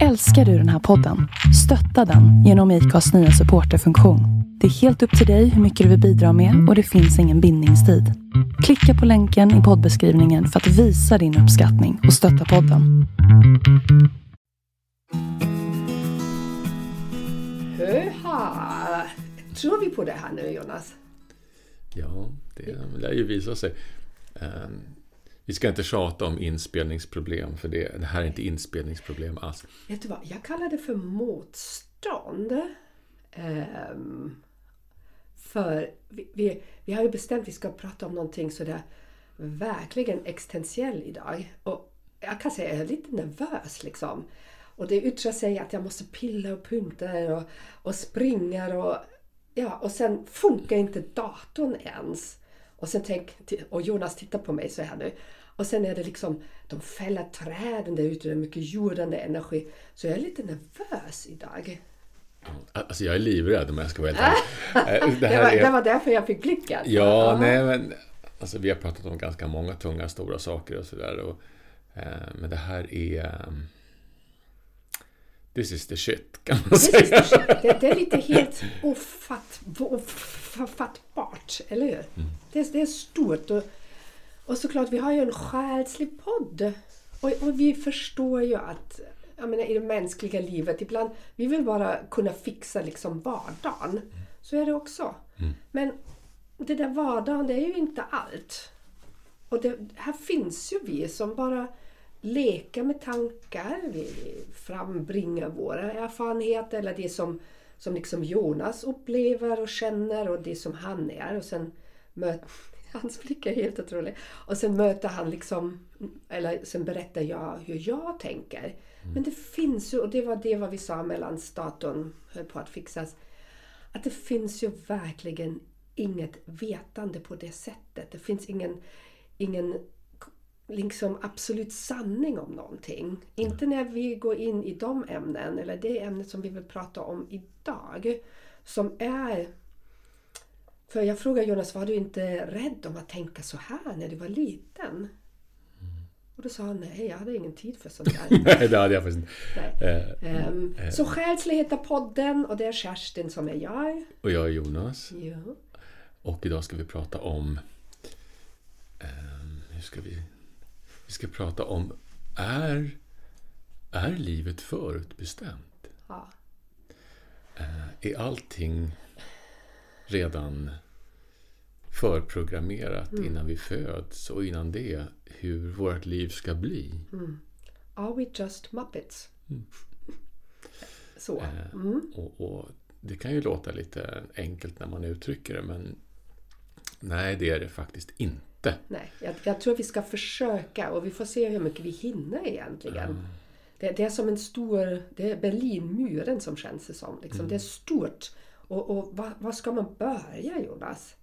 Älskar du den här podden? Stötta den genom IKAs nya supporterfunktion. Det är helt upp till dig hur mycket du vill bidra med och det finns ingen bindningstid. Klicka på länken i poddbeskrivningen för att visa din uppskattning och stötta podden. Höha! Tror vi på det här nu Jonas? Ja, det lär ju visa sig. Ehm, vi ska inte tjata om inspelningsproblem, för det, det här är inte inspelningsproblem alls. Vet du vad, jag kallar det för motstånd. Um, för vi, vi, vi har ju bestämt att vi ska prata om någonting sådär verkligen existentiell idag. Och jag kan säga att jag är lite nervös liksom. Och det yttrar sig att jag måste pilla och punta och, och springa och ja, och sen funkar inte datorn ens. Och sen tänk, och Jonas tittar på mig så här nu. Och sen är det liksom, de fäller träden där ute, det är mycket jordande energi. Så jag är lite nervös idag. Alltså jag är livrädd om jag ska vara helt ärlig. Det, det, var, är... det var därför jag fick blicken. Ja, ja, nej men alltså vi har pratat om ganska många tunga, stora saker och sådär. Eh, men det här är... Um, this is the shit, kan man this säga. Det, det, är lite helt ofatt, ofattbart, eller hur? Mm. Det, det, är stort. Och, och såklart, vi har ju en själslig podd. Och, och vi förstår ju att jag menar, i det mänskliga livet, ibland vi vill bara kunna fixa liksom vardagen. Så är det också. Mm. Men det där vardagen, det är ju inte allt. Och det, här finns ju vi som bara leker med tankar, vi frambringar våra erfarenheter eller det som, som liksom Jonas upplever och känner och det som han är. Och sen möter Hans blick är helt otrolig. Och sen möter han liksom, eller sen berättar jag hur jag tänker. Mm. Men det finns ju, och det var det vad vi sa medan datorn höll på att fixas. Att det finns ju verkligen inget vetande på det sättet. Det finns ingen, ingen liksom absolut sanning om någonting. Mm. Inte när vi går in i de ämnen, eller det ämnet som vi vill prata om idag. Som är för jag frågade Jonas, var du inte rädd om att tänka så här när du var liten? Mm. Och då sa han, nej jag hade ingen tid för sånt där. nej, det hade jag faktiskt inte. Uh, um, uh, så Själslighet heter podden och det är Kerstin som är jag. Och jag är Jonas. Ja. Och idag ska vi prata om... Um, hur ska vi... Vi ska prata om, är, är livet förutbestämt? Ja. Uh, är allting redan förprogrammerat mm. innan vi föds och innan det hur vårt liv ska bli. Mm. Are we just muppets? Mm. Så. Eh, mm. och, och, Det kan ju låta lite enkelt när man uttrycker det men nej, det är det faktiskt inte. Nej, jag, jag tror vi ska försöka och vi får se hur mycket vi hinner egentligen. Det, det, är som en stor, det är Berlinmuren som känns det som. Liksom. Det är stort. Och, och var, ska man börja Jonas?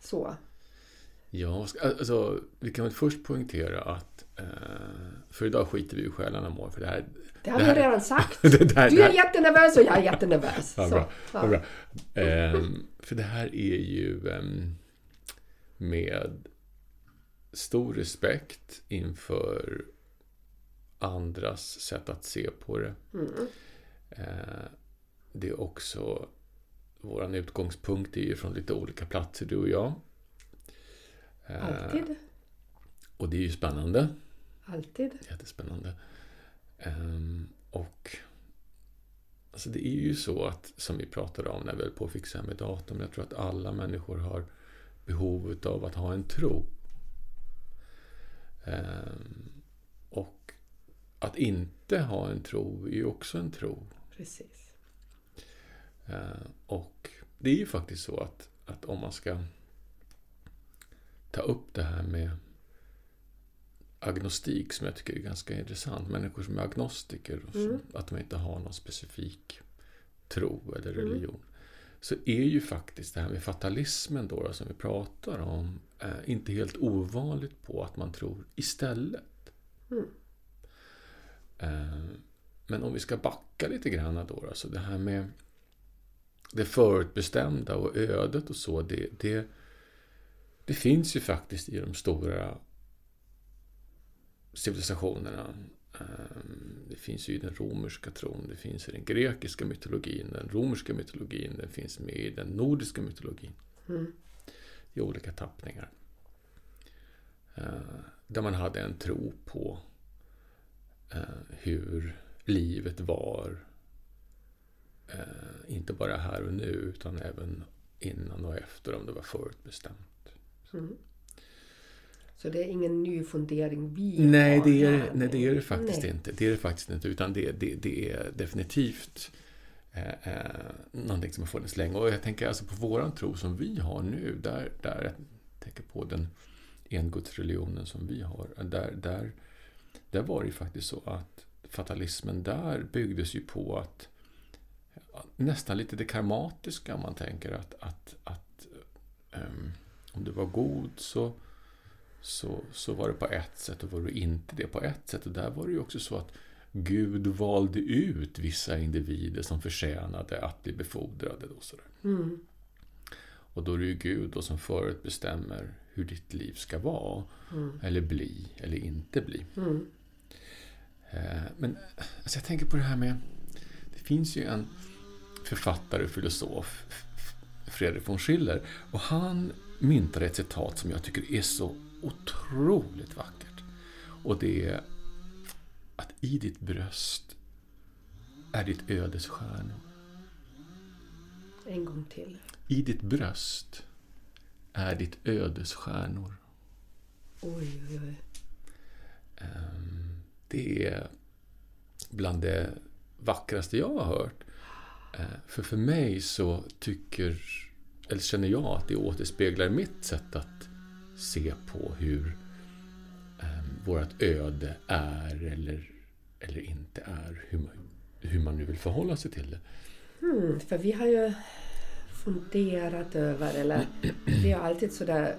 Så. Ja, alltså, vi kan väl först poängtera att eh, för idag skiter vi i själarna mår. För det här, det har jag redan sagt. det här, du är jättenervös och jag är jättenervös. Ja, bra. Ja. bra. Eh, för det här är ju eh, med stor respekt inför andras sätt att se på det. Mm. Eh, det är också vår utgångspunkt är ju från lite olika platser, du och jag. Alltid. Eh, och det är ju spännande. Alltid. Jättespännande. Um, och alltså det är ju så att, som vi pratade om när vi höll på att fixa med datorn, jag tror att alla människor har behov av att ha en tro. Um, och att inte ha en tro är ju också en tro. Precis. Eh, och det är ju faktiskt så att, att om man ska ta upp det här med agnostik som jag tycker är ganska intressant. Människor som är agnostiker och mm. att de inte har någon specifik tro eller mm. religion. Mm. Så är ju faktiskt det här med fatalismen då, som vi pratar om eh, inte helt ovanligt på att man tror istället. Mm. Eh, men om vi ska backa lite grann då, så alltså det här med det förutbestämda och ödet och så, det, det, det finns ju faktiskt i de stora civilisationerna. ehm, det finns ju i den romerska tron, det finns i den grekiska mytologin, den romerska mytologin, den finns med i den nordiska mytologin. Mm. I olika tappningar. Eh, där man hade en tro på eh, hur livet var. Eh, inte bara här och nu, utan även innan och efter om det var förutbestämt. Mm. Så det är ingen ny fundering vi Nej, har det är, här nej, det är det faktiskt Nej. inte. Det är det faktiskt inte, utan det, det, det är definitivt eh, eh, någonting som har funnits länge. Och jag tänker alltså på våran tro som vi har nu, där, där jag tänker på den engudsreligionen som vi har, där, där, där var det ju faktiskt så att fatalismen där byggdes ju på att nästan lite det karmatiska man tänker att, att, att ehm, om du var god så, så, så var det på ett sätt och var du inte det på ett sätt. Och där var det ju också så att Gud valde ut vissa individer som förtjänade att bli befordrade. Då, sådär. Mm. Och då är det ju Gud då som förutbestämmer hur ditt liv ska vara, Mm. eller bli, eller inte bli. Mm. Eh, Men alltså jag tänker på det här med... Det finns ju en författare och filosof, Fredrik von Schiller, och han myntade ett citat som jag tycker är så otroligt vackert. Och det är att i ditt bröst är ditt ödes stjärnor. En gång till. I ditt bröst är ditt ödes stjärnor. Oj, oj, oj. Ehm, Det är bland det vackraste jag har hört. Eh, För för mig så tycker, eller känner jag att det återspeglar mitt sätt att se på hur um, vårt öde är eller, eller inte är. Hur man, hur man nu vill förhålla sig till det. Mm, för vi har ju funderat över, eller det är alltid sådär...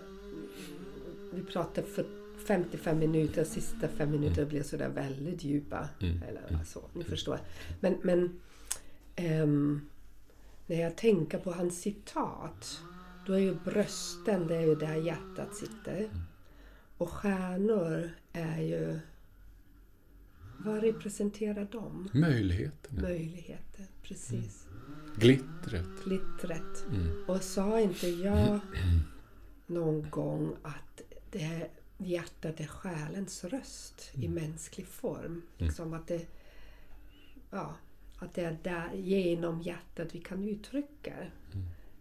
Vi pratar för 55 minuter, sista fem minuter blir sådär väldigt djupa. Mm, Eller så, ni förstår. Men, men ehm, när jag tänker på hans citat, då är ju brösten, det är ju där hjärtat sitter. Och stjärnor är ju... Vad representerar de? Möjligheterna, Möjligheter, precis. glittret. Glittret. Mm. Och sa inte jag någon gång att det är, hjärtat är själens röst i mänsklig form? Liksom att det, ja, att det är där, genom hjärtat vi kan uttrycka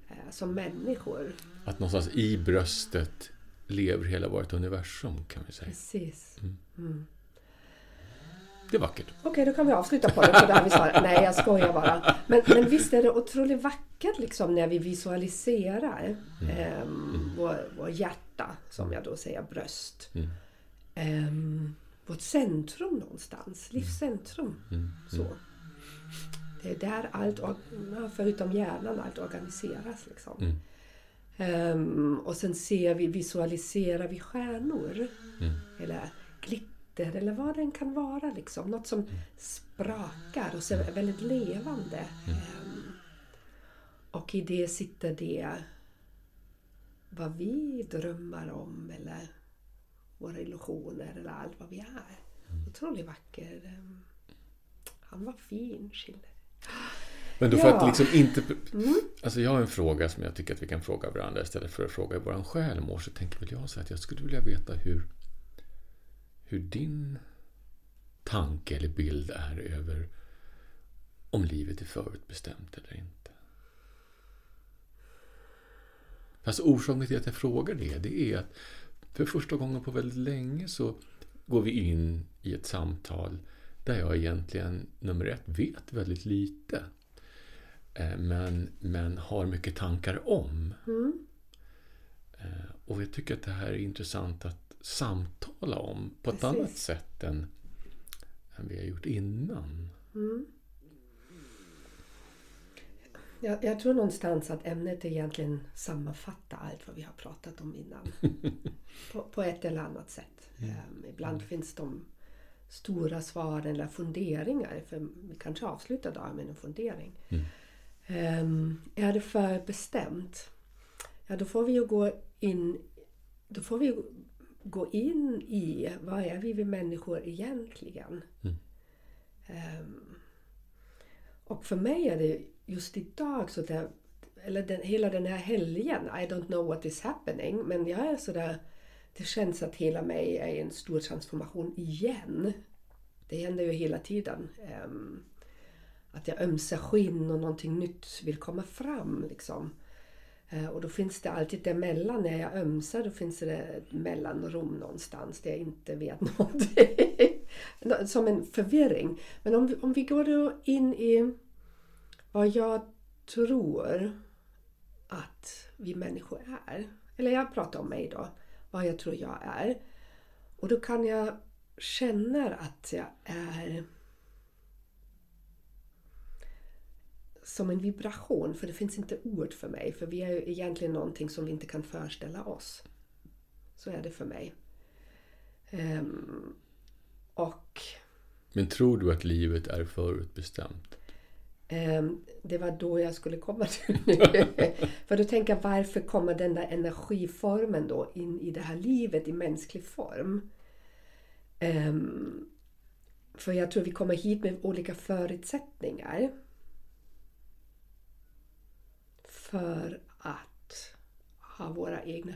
eh, som människor. Att någonstans i bröstet lever hela vårt universum kan vi säga. Precis. Det är vackert. Okej, då kan vi avsluta på det. På det här vi. Nej, jag skojar bara. Men, men visst är det otroligt vackert liksom när vi visualiserar ehm, vår, vår hjärta, som jag då säger bröst. Mm. Ehm, vårt centrum någonstans, livscentrum. Mm. Så. Det är där allt, förutom hjärnan, allt organiseras. Liksom. Mm. Ehm, och sen ser vi, visualiserar vi stjärnor. Mm. Eller glitter eller vad den kan vara. Liksom. Något som sprakar och ser väldigt levande. Ehm, och i det sitter det vad vi drömmar om eller våra illusioner eller allt vad vi är. Otroligt vacker. ehm, Han var fin, Schiller. Men då för Ja. att liksom inte... Mm. Alltså jag har en fråga som jag tycker att vi kan fråga varandra istället för att fråga hur våran själ mår. Så tänker väl jag så att jag skulle vilja veta hur, hur din tanke eller bild är över om livet är förutbestämt eller inte. Fast orsaken till att jag frågar det, det är att för första gången på väldigt länge så går vi in i ett samtal där jag egentligen, nummer ett, vet väldigt lite. Eh, Men, men har mycket tankar om. Mm. Eh, Och jag tycker att det här är intressant att samtala om på ett Precis. annat sätt än, än vi har gjort innan. Mm. Jag, jag tror någonstans att ämnet egentligen sammanfattar allt vad vi har pratat om innan. på, på ett eller annat sätt. Ehm, ibland finns de stora svaren eller funderingar. För vi kanske avslutar dagen med en fundering. Mm. Ehm, är det för bestämt? Ja, då får vi ju gå in... Då får vi gå in i vad är vi, vi människor egentligen. Mm. Ehm, och för mig är det just idag så där, eller den, hela den här helgen, I don't know what is happening, men jag är sådär, det känns att hela mig är i en stor transformation igen. Det händer ju hela tiden. Ehm, att jag ömsar skinn och någonting nytt vill komma fram. Liksom. Eh, och då finns det alltid däremellan, när jag ömsar, då finns det ett mellanrum någonstans där jag inte vet någonting. Som en förvirring. Men om, vi- om vi går då in i vad jag tror att vi människor är. Eller jag pratar om mig då. Vad jag tror jag är. Och då kan jag känna att jag är som en vibration, för det finns inte ord för mig. För vi är ju egentligen någonting som vi inte kan föreställa oss. Så är det för mig. Um, och Men tror du att livet är förutbestämt? Ehm, det var då jag skulle komma till nu. för då tänker jag, varför kommer den där energiformen då in i det här livet i mänsklig form? Ehm, för jag tror vi kommer hit med olika förutsättningar. För att ha våra egna...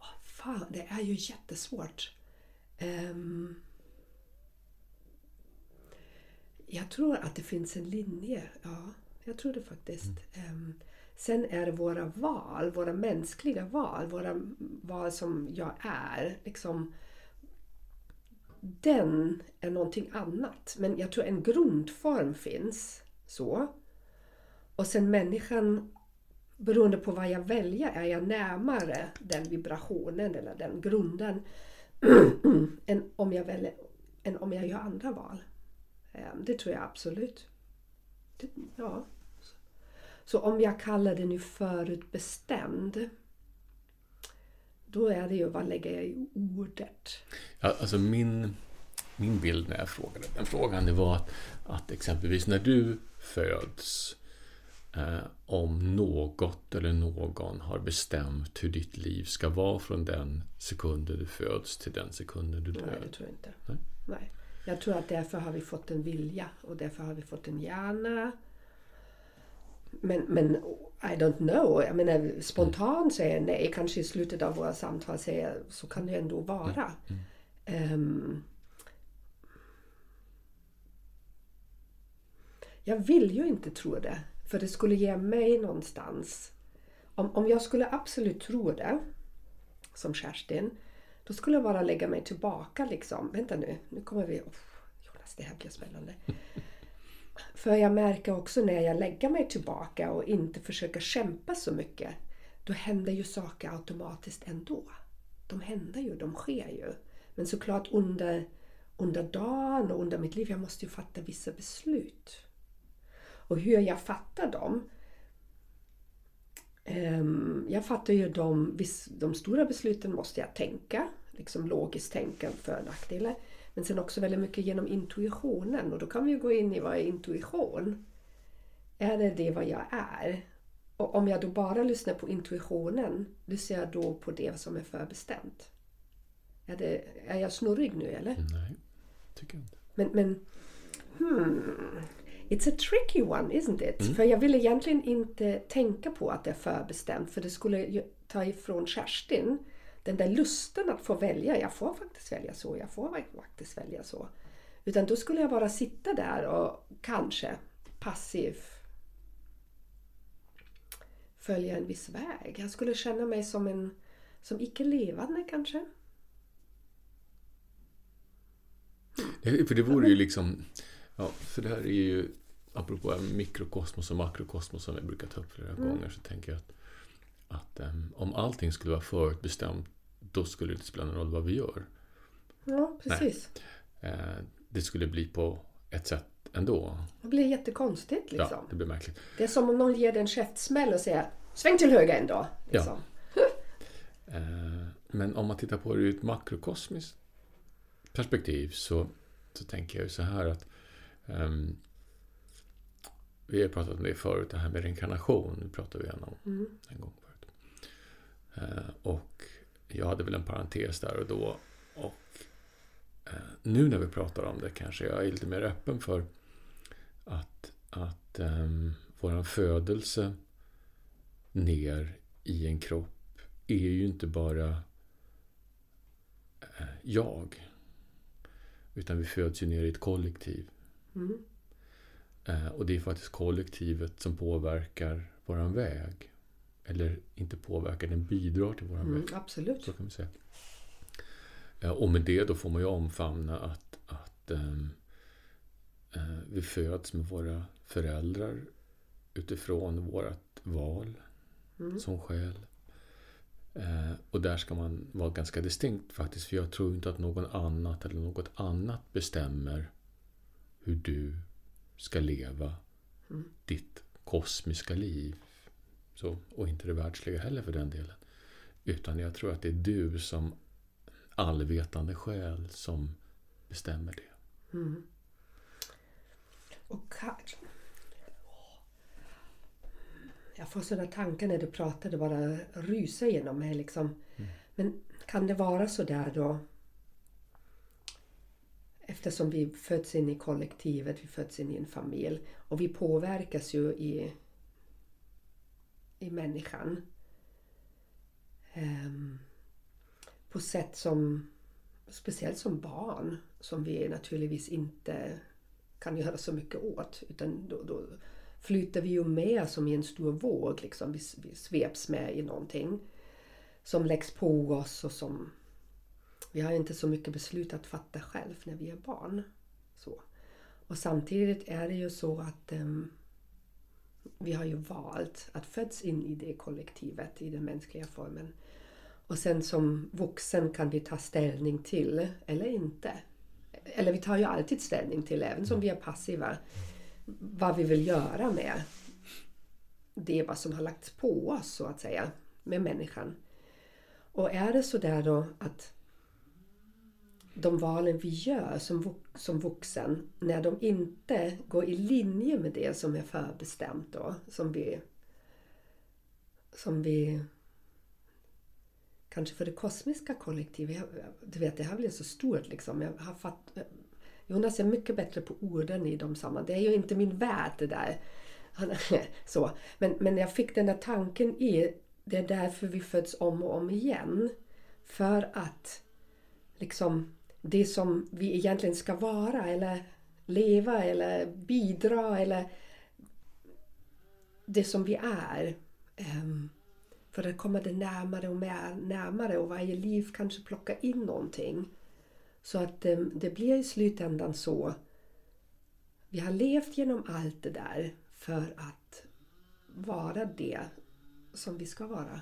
Oh, fan, det är ju jättesvårt. Um, jag tror att det finns en linje. Ja, jag tror det faktiskt. Mm. sen är det våra val, våra mänskliga val, våra val som jag är. Liksom, den är någonting annat. Men jag tror en grundform finns. så. Och sen människan, beroende på vad jag väljer, är jag närmare den vibrationen eller den grunden än, om jag väljer, än om jag gör andra val. Eh, Det tror jag absolut. Det, ja. Så om jag kallar det nu förutbestämd, då är det ju vad lägger jag i ordet? Ja, alltså min, min bild när jag frågade den frågan det var att, att exempelvis när du föds eh, om något eller någon har bestämt hur ditt liv ska vara från den sekunden du föds till den sekunden du Nej, dör. det tror jag inte. Nej. Nej. Jag tror att därför har vi fått en vilja och därför har vi fått en hjärna. Men, men I don't know. Jag menar, spontant säger jag nej. Kanske i slutet av våra samtal säger jag så kan det ändå vara. Ehm, jag vill ju inte tro det. För det skulle ge mig någonstans. Om, om jag skulle absolut tro det, som Kerstin, då skulle jag bara lägga mig tillbaka liksom. Vänta nu, nu kommer vi... Oh, Jonas, det här blir spännande. För jag märker också när jag lägger mig tillbaka och inte försöker kämpa så mycket, då händer ju saker automatiskt ändå. De händer ju, de sker ju. Men såklart under, under dagen och under mitt liv, jag måste ju fatta vissa beslut. Och hur jag fattar dem, Um, Jag fattar ju de, de stora besluten måste jag tänka, liksom logiskt tänka för och nackdelar. Men sen också väldigt mycket genom intuitionen och då kan vi ju gå in i vad är intuition? Är det det vad jag är? Och om jag då bara lyssnar på intuitionen, lyssnar jag då på det som är förbestämt? Är, det, är jag snurrig nu eller? Nej, tycker jag inte. Men, men hmm, It's a tricky one, isn't it? För jag vill egentligen inte tänka på att det är förbestämt för det skulle ta ifrån Kerstin den där lusten att få välja. Jag får faktiskt välja så, jag får faktiskt välja så. Utan då skulle jag bara sitta där och kanske passiv följa en viss väg. Jag skulle känna mig som en som icke-levande kanske. Det, för det vore ju liksom... Ja, för det här är ju... Apropå mikrokosmos och makrokosmos som vi brukar ta upp flera gånger så tänker jag att, att em, om allting skulle vara förutbestämt då skulle det inte spela någon roll vad vi gör. Ja, precis. Eh, det skulle bli på ett sätt ändå. Det blir jättekonstigt liksom. Ja, det blir märkligt. Det är som om någon ger dig en käftsmäll och säger Sväng till höger dag. Liksom. Eh, men om man tittar på det ur ett makrokosmiskt perspektiv så, så tänker jag ju så här att ehm, vi har pratat om det förut, det här med reinkarnation. Det pratade vi om en gång och jag hade väl en parentes där och då och eh, nu när vi pratar om det kanske jag är lite mer öppen för att, att um, våran födelse ner i en kropp är ju inte bara eh, jag. Utan vi föds ju ner i ett kollektiv. Mm. Eh, och det är faktiskt kollektivet som påverkar våran väg. Eller inte påverkar, den bidrar till våran Mm, väg. absolut. Så kan man säga. Ja, och med det då får man ju omfamna att, att ehm, eh, vi föds med våra föräldrar utifrån vårt val Mm. som själ. Eh, och där ska man vara ganska distinkt faktiskt. För jag tror inte att någon annat eller något annat bestämmer hur du ska leva Mm. ditt kosmiska liv. Så, och inte det världsliga heller för den delen. Utan jag tror att det är du som allvetande själ som bestämmer det. Mm. Och. Jag får sådana tankar när du pratar, det bara rusar genom mig. Liksom. Men kan det vara så där då? Eftersom vi föds in i kollektivet, vi föds in i en familj och vi påverkas ju i, i människan. Ehm, på sätt som, speciellt som barn, som vi naturligtvis inte kan göra så mycket åt. Utan då, då flyter vi ju med som i en stor våg. Liksom. Vi, vi sveps med i någonting som läggs på oss och som... Vi har inte så mycket beslut att fatta själv när vi är barn. Så. Och samtidigt är det ju så att um, vi har ju valt att föds in i det kollektivet, i den mänskliga formen. Och sen som vuxen kan vi ta ställning till, eller inte. Eller vi tar ju alltid ställning till, även som vi är passiva, vad vi vill göra med det vad som har lagts på oss, så att säga, med människan. Och är det så där då att de valen vi gör som, som vuxen, när de inte går i linje med det som är förbestämt då, som vi, som vi kanske för det kosmiska kollektivet, du vet det här blir så stort liksom. Jag har fatt, Jonas är mycket bättre på orden i de sammanhangen. Det är ju inte min värld det där. Han- Så. Men, men jag fick den där tanken i, det är därför vi föds om och om igen. För att liksom det som vi egentligen ska vara eller leva eller bidra eller det som vi är. ehm, för att komma det närmare och mer, närmare och varje liv kanske plocka in någonting. Så att ehm, det blir i slutändan så. Vi har levt genom allt det där för att vara det som vi ska vara.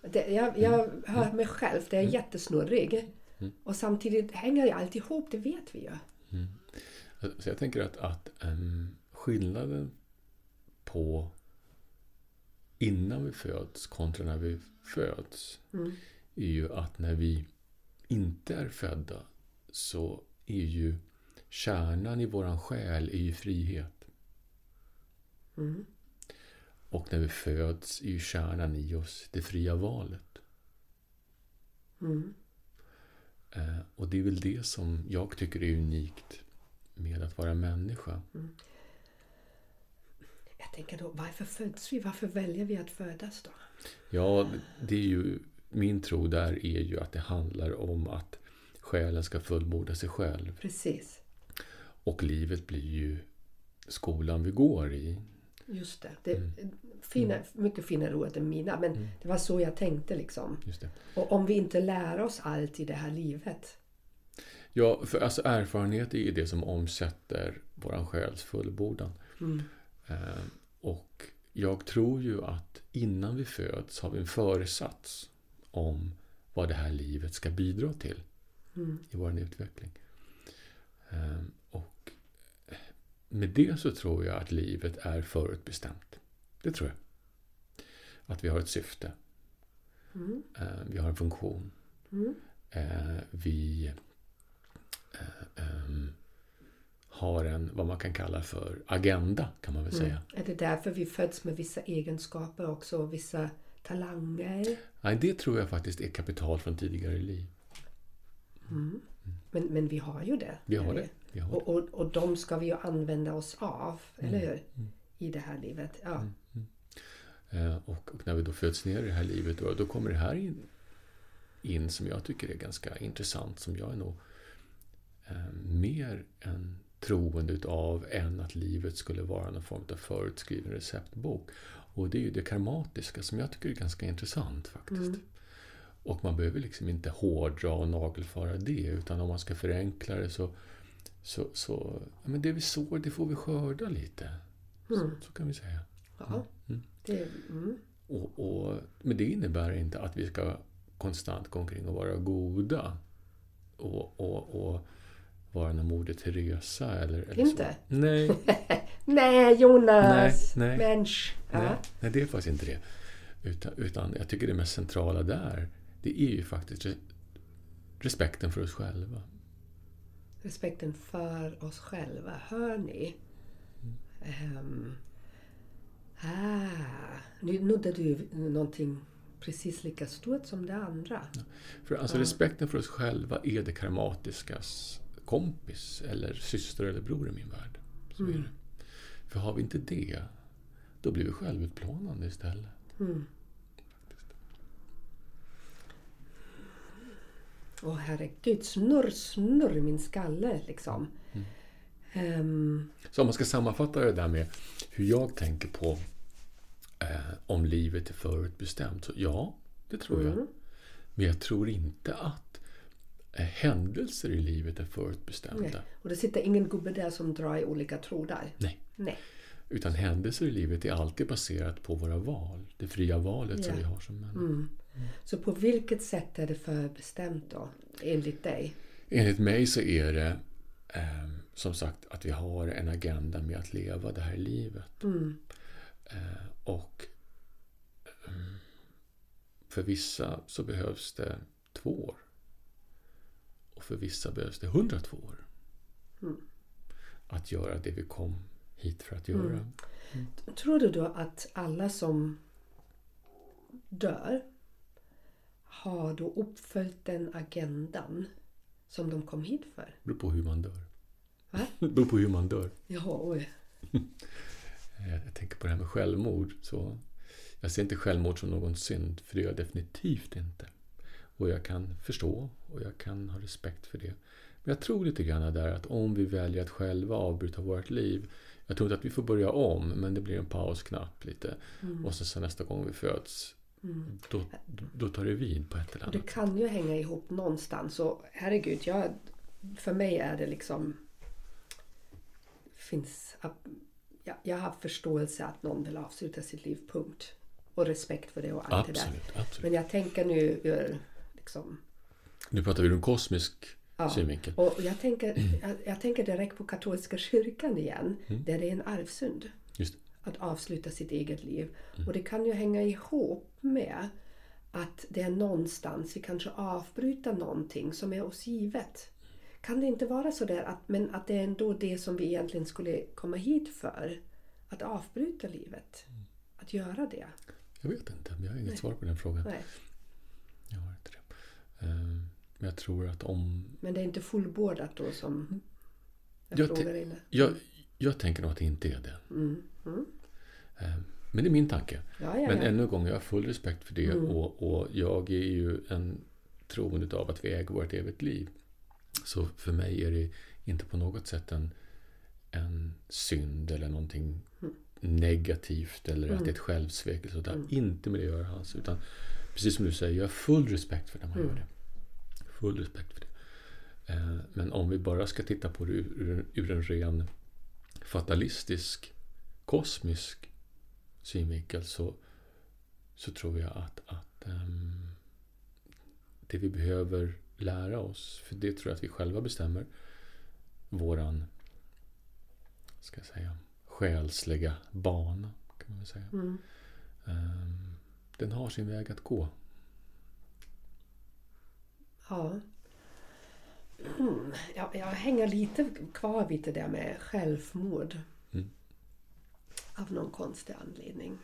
Det, jag, jag hör mig själv, det är jättesnurrig. Och samtidigt hänger ju allt ihop, det vet vi ju. Så jag tänker att, att ehm, skillnaden på innan vi föds kontra när vi föds är ju att när vi inte är födda så är ju kärnan i våran själ är ju frihet. Mm. Och när vi föds är ju kärnan i oss det fria valet. Mm. Eh, och det är väl det som jag tycker är unikt med att vara människa. Jag tänker då, varför föds vi? Varför väljer vi att födas då? Ja, det är ju min tro där är ju att det handlar om att själen ska fullborda sig själv. Precis, Och livet blir ju skolan vi går i. just det. det fina, Mycket finare ord än mina, men det var så jag tänkte liksom. Just det. Och om vi inte lär oss allt i det här livet. Ja, för alltså erfarenhet är ju det som omsätter våran själs fullbordan. Eh, och jag tror ju att innan vi föds har vi en föresats om vad det här livet ska bidra till i vår utveckling. Eh, med det så tror jag att livet är förutbestämt. Det tror jag. Att vi har ett syfte. Eh, vi har en funktion. Eh, vi eh, ehm, har en, vad man kan kalla för agenda, kan man väl säga. Är det därför vi föds med vissa egenskaper också? och Vissa talanger? Nej, det tror jag faktiskt är kapital från tidigare liv. Men, men vi har ju det. Vi har det. Vi har det. Och, och, och de ska vi ju använda oss av, eller hur? I det här livet. Ja. Eh, Och, och när vi då föds ner i det här livet, då, då kommer det här in, in som jag tycker är ganska intressant, som jag är nog eh, mer en troende utav än att livet skulle vara någon form av förutskriven receptbok. Och det är ju det karmatiska som jag tycker är ganska intressant faktiskt. Och man behöver liksom inte hårdra och nagelfara det, utan om man ska förenkla det så, så, så ja, men det vi sår, det får vi skörda lite. Så, så kan vi säga. ja. Det, mm. Och, och, men det innebär inte att vi ska konstant gå omkring och vara goda. Och, och, och vara en Moder Teresa eller, eller Inte? Så. Nej, Nej, Jonas! Nej, nej. Mensch! Ja. nej, nej, det är faktiskt inte det. Utan, utan jag tycker det mest centrala där, det är ju faktiskt re, respekten för oss själva. Respekten för oss själva. Hör ni? Ehm, ah, nu nuddade du någonting precis lika stort som det andra. För alltså respekten för oss själva är det karmatiskas kompis eller syster eller bror i min värld. Så det. För har vi inte det, då blir vi självutplånande istället. Åh herregud, snurr, snurr i min skalle liksom. Ehm, Så om man ska sammanfatta det där med hur jag tänker på eh, om livet är förutbestämt. Så ja, det tror jag. Men jag tror inte att eh, händelser i livet är förutbestämda. nej. Och det sitter ingen gubbe där som drar i olika trådar. Nej. Nej. Utan händelser i livet är alltid baserat på våra val. Det fria valet som Ja. vi har som människor. Så på vilket sätt är det förbestämt då? Enligt dig? Enligt mig så är det eh, som sagt att vi har en agenda med att leva det här livet. Eh, och mm, för vissa så behövs det två år. Och för vissa behövs det 102 år. Att göra det vi kom hit för att göra. Tror du då att alla som dör har då uppföljt den agendan som de kom hit för? Det beror på hur man dör. Va? Det beror på hur man dör. Jaha, oj. Jag tänker på det här med självmord. Så jag ser inte självmord som någon synd, för det gör jag definitivt inte. Och jag kan förstå och jag kan ha respekt för det. Men jag tror lite grann där att om vi väljer att själva avbryta vårt liv. Jag tror inte att vi får börja om, men det blir en pausknapp lite. Och så, så nästa gång vi föds, då, då tar det vid på ett eller Och det annat. kan ju hänga ihop någonstans. Och herregud, jag, för mig är det liksom... Finns, jag, jag har förståelse att någon vill avsluta sitt liv, punkt. Och respekt för det och allt det där. Absolut, absolut. Men jag tänker nu ur liksom... Nu pratar vi ur en kosmisk Ja. synvinkel. Och jag tänker, jag, jag tänker direkt på katolska kyrkan igen, där det är en arvsynd. Att avsluta sitt eget liv. Och det kan ju hänga ihop med att det är någonstans vi kanske avbryter någonting som är oss givet. Kan det inte vara så där att, men att det är ändå det som vi egentligen skulle komma hit för? Att avbryta livet. Att göra det. Jag vet inte, jag har inget svar på den frågan. Nej. Jag har inte det. Eh, Men jag tror att om... Men det är inte fullbordat då som jag, Jag, frågar inne. jag, jag tänker nog att det inte är det. Eh, Men det är min tanke. Ja, ja, Men ja. ännu en gång, jag har full respekt för det. Och, och jag är ju en troende av att vi äger vårt eget liv. Så för mig är det inte på något sätt en, en synd eller någonting negativt eller att det är ett självsvek. Eller sådär. Inte med det att göra alls. Utan precis som du säger, jag har full respekt för när man gör det. Full respekt för det. Eh, Men om vi bara ska titta på det ur, ur en ren fatalistisk, kosmisk synvinkel så, så tror jag att, att ehm, det vi behöver lära oss, för det tror jag att vi själva bestämmer, våran, ska jag säga, själsliga bana, kan man väl säga. Ehm, den har sin väg att gå. Ja. Mm. Jag, jag hänger lite kvar vid det där med självmord. Mm. Av någon konstig anledning.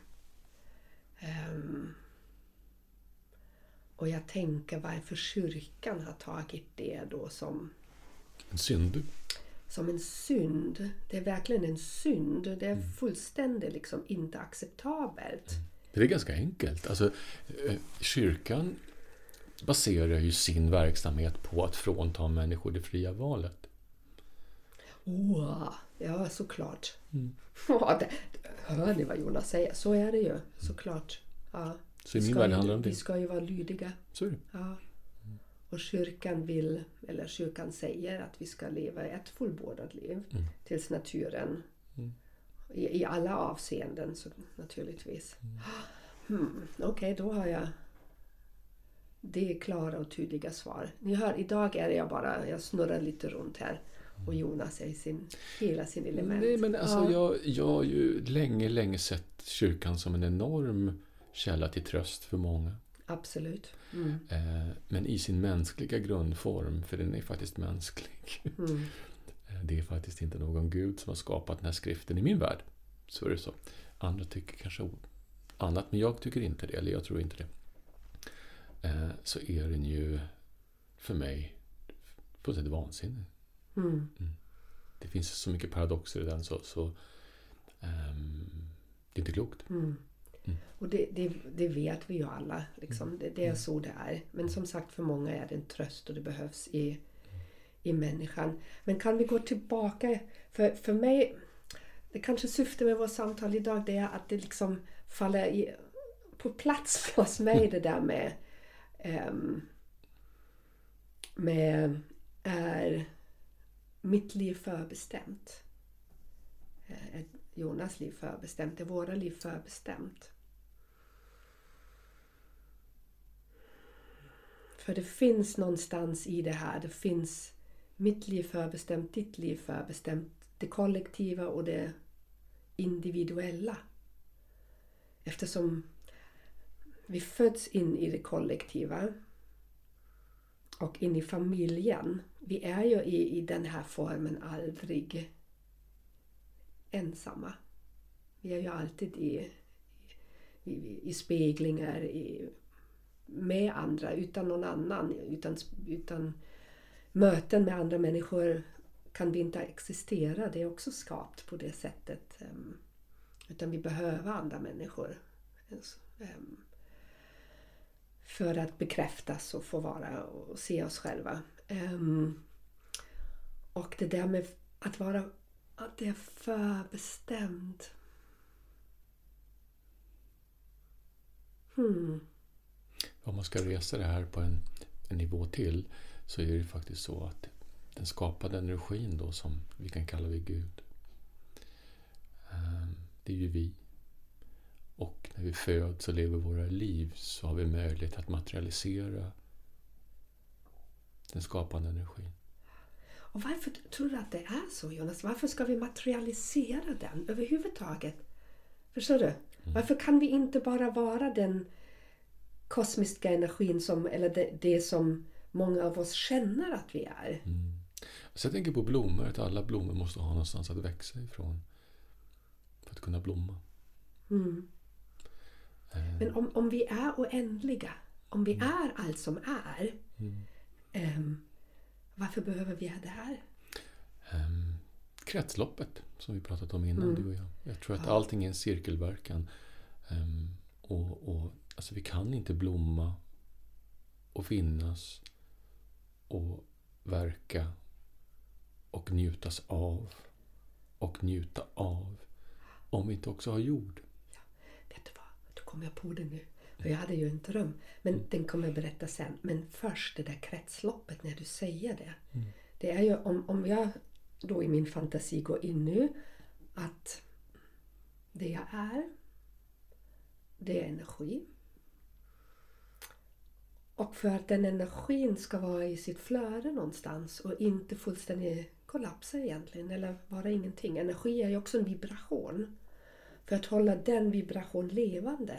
Ehm. Och jag tänker varför kyrkan har tagit det då som, En synd. som en synd. Det är verkligen en synd. Det är fullständigt liksom inte acceptabelt. Det är ganska enkelt. Alltså, eh, kyrkan baserar ju sin verksamhet på att frånta människor det fria valet. Åh, ja såklart. Det, hör ni vad Jonas säger? Så är det ju såklart. Ja. Så i Vi min värld handlar det om Vi det. ska ju vara lydiga. Så är det. Ja. Och kyrkan vill, eller kyrkan säger att vi ska leva ett fullbordat liv tills naturen. I, I alla avseenden så naturligtvis. Hmm. Okej, då har jag det är klara och tydliga svar. Ni hör, idag är jag bara, jag snurrar lite runt här. Och Jonas är i sin, hela sin element. Nej, men alltså, Ja. jag, jag har ju länge, länge sett kyrkan som en enorm källa till tröst för många. Absolut. Mm. Eh, men i sin mänskliga grundform, för den är faktiskt mänsklig. Mm. Eh, Det är faktiskt inte någon gud som har skapat den här skriften i min värld. Så är det så. Andra tycker kanske annat, men jag tycker inte det, eller jag tror inte det. Eh, Så är den ju för mig fullständigt vansinnig. Mm. Det finns så mycket paradoxer i den så, så ehm, det är inte klokt. Mm. Och det, det, det vet vi ju alla. Liksom. Det, det är så det är. Men som sagt, för många är det en tröst och det behövs i, i människan. Men kan vi gå tillbaka? För, för mig, det kanske syftet med vårt samtal idag det är att det liksom faller i, på plats hos mig det där med ehm, med är mitt liv förbestämt? Eh, Är Jonas liv förbestämt? Är våra liv förbestämt? För det finns någonstans i det här, det finns mitt liv förbestämt, ditt liv förbestämt, det kollektiva och det individuella. Eftersom vi föds in i det kollektiva och in i familjen. Vi är ju i, i den här formen aldrig ensamma. Vi är ju alltid i, i, i speglingar i, med andra, utan någon annan. Utan, utan möten med andra människor kan vi inte existera. Det är också skapat på det sättet. Ehm, utan vi behöver andra människor. Ehm, för att bekräftas och få vara och se oss själva. Um, Och det där med att vara att det är förbestämd. Hmm. Om man ska resa det här på en, en nivå till så är det faktiskt så att den skapade energin då som vi kan kalla vid Gud. Ehm, det är ju vi. Och när vi föds och lever våra liv så har vi möjlighet att materialisera den skapande energin. Och varför tror du att det är så Jonas? Varför ska vi materialisera den överhuvudtaget? Förstår du? Varför kan vi inte bara vara den kosmiska energin som, eller det, det som många av oss känner att vi är? Så jag tänker på blommor, att alla blommor måste ha någonstans att växa ifrån. För att kunna blomma. Mm. Men om, om vi är oändliga, om vi är allt som är, ehm, varför behöver vi det här? Ehm, kretsloppet som vi pratat om innan, du och jag. Jag tror att allting är en cirkelverkan. Ehm, och, och, alltså vi kan inte blomma och finnas och verka och njutas av och njuta av om vi inte också har jord. Vet du vad? Kom jag på det nu. För jag hade ju en dröm. Men den kommer jag berätta sen. Men först det där kretsloppet när du säger det. Det är ju om, om jag då i min fantasi går in nu att det jag är, det är energi. Och för att den energin ska vara i sitt flöde någonstans och inte fullständigt kollapsa egentligen eller vara ingenting. Energi är ju också en vibration. För att hålla den vibration levande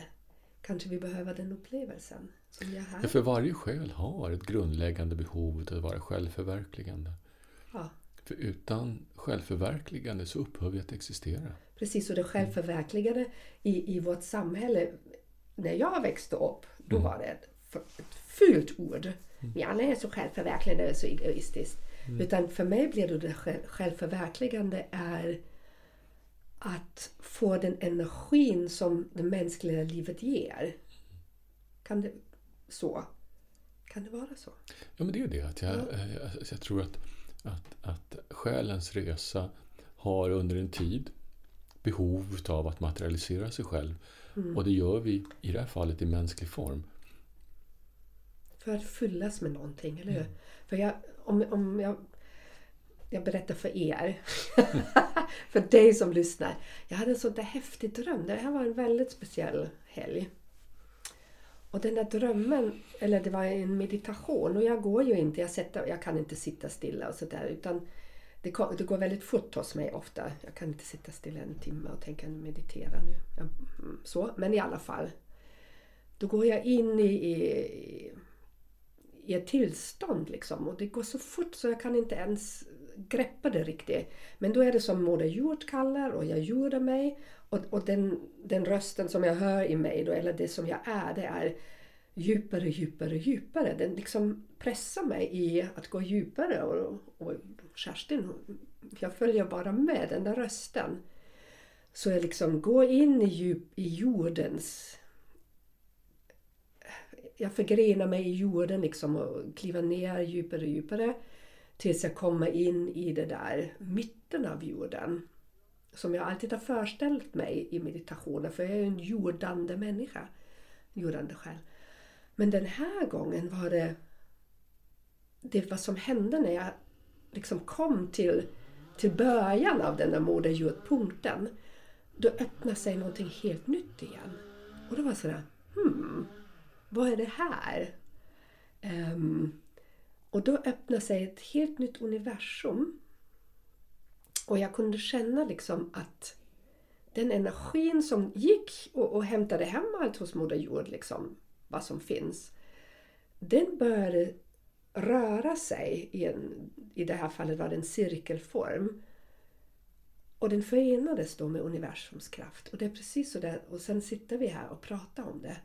kanske vi behöver den upplevelsen som jag Ja, för varje själ har ett grundläggande behov av att vara självförverkligande. Ja, För utan självförverkligande så upphör vi att existera. precis, och det självförverkligade i, i vårt samhälle. När jag växte upp, då var det ett fult ord. Janne är så självförverkligande och så egoistiskt. Utan för mig blir det, det själv- självförverkligande är att få den energin som det mänskliga livet ger. Kan det så? Kan det vara så? Ja, men det är ju det. Att jag, eh, jag, jag tror att, att, att själens resa har under en tid behov av att materialisera sig själv. Och det gör vi i det här fallet i mänsklig form. För att fyllas med någonting, eller hur? För jag, om, om jag, jag berättar för er, för dig som lyssnar. Jag hade en sån där häftig dröm. Det här var en väldigt speciell helg. Och den där drömmen, eller det var en meditation. Och jag går ju inte, jag, sätter, jag kan inte sitta stilla och sådär. Utan det, det går väldigt fort hos mig ofta. Jag kan inte sitta stilla en timme och tänka meditera nu. Jag, mm, så, men i alla fall. Då går jag in i, i, i ett tillstånd liksom. Och det går så fort så jag kan inte ens greppa det riktigt. Men då är det som Moder Jord kallar och jag gjorde mig. Och, och den, den rösten som jag hör i mig då, eller det som jag är, det är djupare, djupare, djupare. Den liksom pressar mig i att gå djupare. Och, och Kerstin, jag följer bara med den där rösten. Så jag liksom går in i, djup, i jordens jag förgrenar mig i jorden liksom och kliver ner djupare och djupare tills jag kommer in i det där mitten av jorden. Som jag alltid har föreställt mig i meditationen, för jag är ju en jordande människa. Jordande själ. Men den här gången var det det vad som hände när jag liksom kom till, till början av den där moderjordpunkten. Då öppnade sig någonting helt nytt igen. Och då var det sådär, hmm, vad är det här? Um, och då öppnade sig ett helt nytt universum. Och jag kunde känna liksom att den energin som gick och, och hämtade hem allt hos Moder Jord, liksom, vad som finns, den började röra sig i, en, i det här fallet var det en cirkelform. Och den förenades då med universums kraft. Och det är precis så där. Och sen sitter vi här och pratar om det.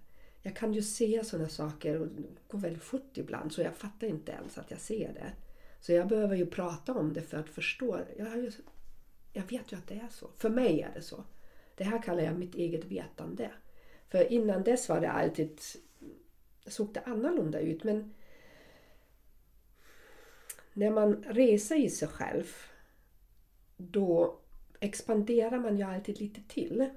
Jag kan ju se sådana saker och det går väldigt fort ibland så jag fattar inte ens att jag ser det. Så jag behöver ju prata om det för att förstå. Jag, har ju, jag vet ju att det är så. För mig är det så. Det här kallar jag mitt eget vetande. För innan dess var det alltid såg det annorlunda ut men när man reser i sig själv då expanderar man ju alltid lite till.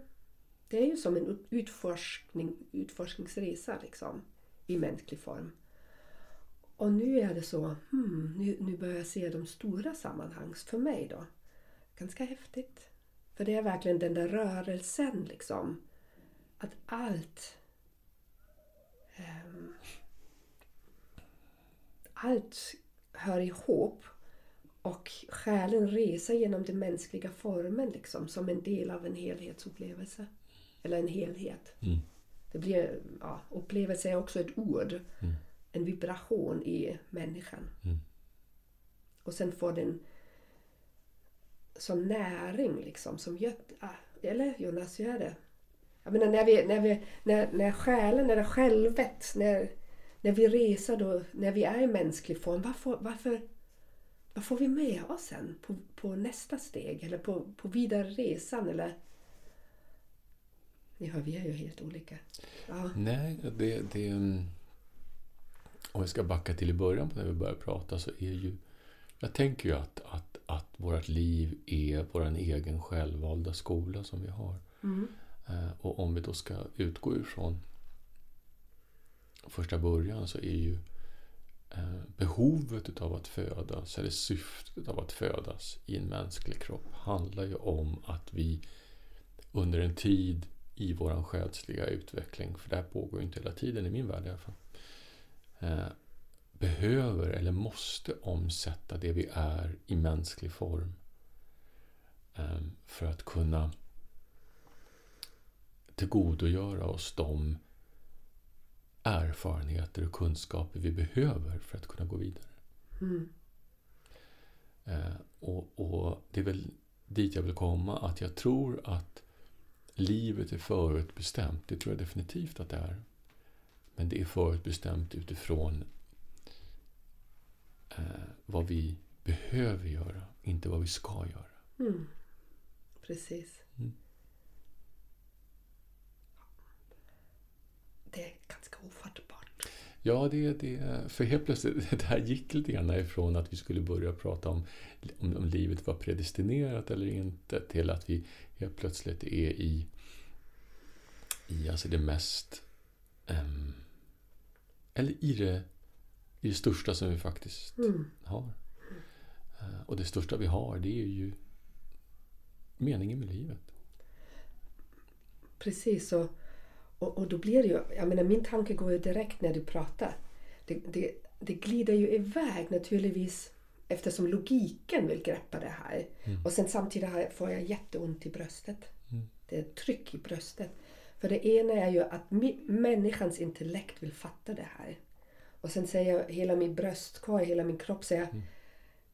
Det är ju som en utforskning, utforskningsresa liksom, i mänsklig form. Och nu är det så, hmm, nu, nu börjar jag se de stora sammanhangen. för mig då. Ganska häftigt. För det är verkligen den där rörelsen liksom. Att allt Um, allt hör ihop och själen reser genom den mänskliga formen liksom, som en del av en helhetsupplevelse. Eller en helhet. Mm. Det blir, ja, upplevelse är också ett ord. Mm. En vibration i människan. Mm. Och sen får den som näring liksom. Som gör, ah, eller Jonas, gör det? Jag menar när, vi, när, vi, när, när själen, när det självet, när, när vi reser då, när vi är i mänsklig form, varför, varför, vad får vi med oss sen på, på nästa steg eller på, på vidare resan? Eller? Ni hör, vi är ju helt olika. Ja. Nej, det, det... Om jag ska backa till i början på när vi började prata så är ju... Jag tänker ju att, att, att vårt liv är vår egen självvalda skola som vi har. Mm. Eh, Och om vi då ska utgå ifrån första början så är ju eh, behovet av att födas, eller syftet av att födas i en mänsklig kropp handlar ju om att vi under en tid i vår själsliga utveckling, för det här pågår ju inte hela tiden i min värld i alla fall, eh, behöver eller måste omsätta det vi är i mänsklig form eh, för att kunna tillgodogöra oss de erfarenheter och kunskaper vi behöver för att kunna gå vidare. Mm. Eh, och, och det är väl dit jag vill komma, att jag tror att livet är förutbestämt. Det tror jag definitivt att det är. Men det är förutbestämt utifrån eh, vad vi behöver göra, inte vad vi ska göra. Mm. Precis. Mm. Det är ganska ofattbart. Ja, det, det, för helt plötsligt, det här gick lite grann ifrån att vi skulle börja prata om, om, om livet var predestinerat eller inte till att vi helt plötsligt är i, i alltså det mest um, eller i det, i det största som vi faktiskt Mm. har. Eh, Och det största vi har, det är ju meningen med livet. Precis. Och, och, och då blir det ju... Jag menar, min tanke går ju direkt när du pratar. Det, det, det glider ju iväg naturligtvis eftersom logiken vill greppa det här. Och sen samtidigt får jag jätteont i bröstet. Mm. Det är tryck i bröstet. För det ena är ju att människans intellekt vill fatta det här. Och sen säger hela min bröstkorg, hela min kropp säger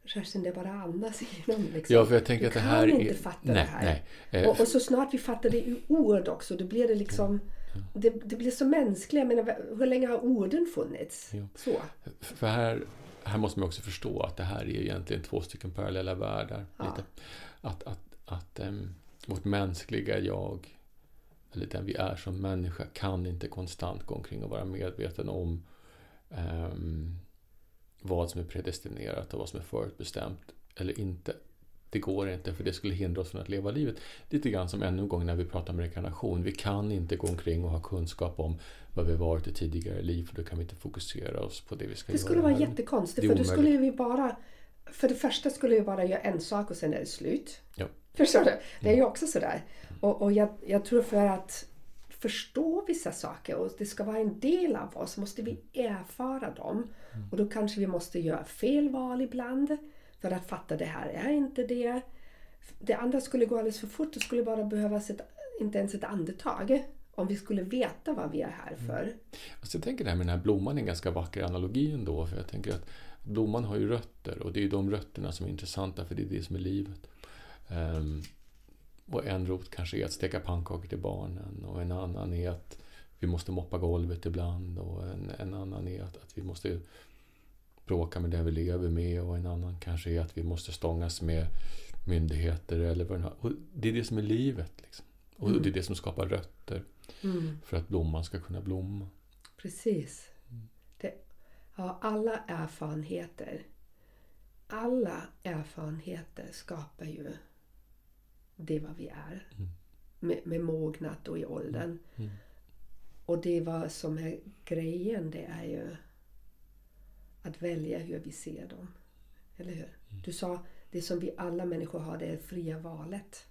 Kerstin, det är bara andas igenom. Liksom. Ja, för jag tänker du att det kan här inte är... fatta nej, det här. Nej. Eh, Och, och så snart vi fattar det i ord också, då blir det liksom... Det, det blir så mänskligt. Jag menar, hur länge har orden funnits? Ja. Så. För här, här måste man också förstå att det här är egentligen två stycken parallella världar. Ja. Lite. Att, att, att um, vårt mänskliga jag, eller den vi är som människa, kan inte konstant gå omkring och vara medveten om ehm, vad som är predestinerat och vad som är förutbestämt eller inte. Det går inte, för det skulle hindra oss från att leva livet. Lite grann som ännu en gång när vi pratar om rekarnation. Vi kan inte gå omkring och ha kunskap om vad vi varit i tidigare liv, för då kan vi inte fokusera oss på det vi ska Det skulle göra. vara jättekonstigt. För då skulle vi bara... För det första skulle vi bara göra en sak och sen är det slut. Ja. Förstår du? Det är ju också sådär. Och, och jag, jag tror för att förstå vissa saker och det ska vara en del av oss måste vi erfara dem. Och då kanske vi måste göra fel val ibland för att fatta det här är inte det. Det andra skulle gå alldeles för fort. Det skulle bara behövas ett, inte ens ett andetag om vi skulle veta vad vi är här för. Alltså jag tänker det här med den här blomman är en ganska vacker analogi ändå. För jag tänker att blomman har ju rötter och det är ju de rötterna som är intressanta för det är det som är livet. Ehm, och en rot kanske är att steka pannkakor till barnen och en annan är att vi måste moppa golvet ibland och en, en annan är att, att vi måste bråka med den vi lever med och en annan kanske är att vi måste stångas med myndigheter eller vad det är. Och det är det som är livet. Liksom. Och det är det som skapar rötter Mm. för att blomman ska kunna blomma. Precis. Det, ja, alla erfarenheter. Alla erfarenheter skapar ju det vad vi är. Mm. Med, med mognat och i åldern. Mm. Och det vad som är grejen det är ju att välja hur vi ser dem. Eller hur? Mm. Du sa det som vi alla människor har det är fria valet.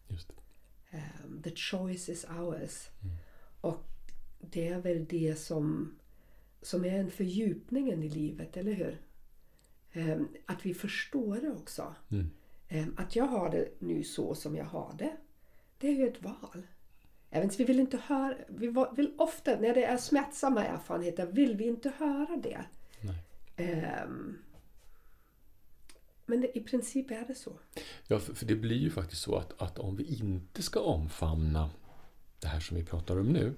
Um, the choice is ours. Mm. Och det är väl det som, som är en fördjupningen i livet, eller hur? Ehm, att vi förstår det också. Mm. Ehm, att jag har det nu så som jag har det, det är ju ett val. Även vi vill inte höra, vi vill ofta, när det är smärtsamma erfarenheter, vill vi inte höra det. Nej. Ehm, men det, i princip är det så. Ja, för, för det blir ju faktiskt så att, att om vi inte ska omfamna det här som vi pratar om nu,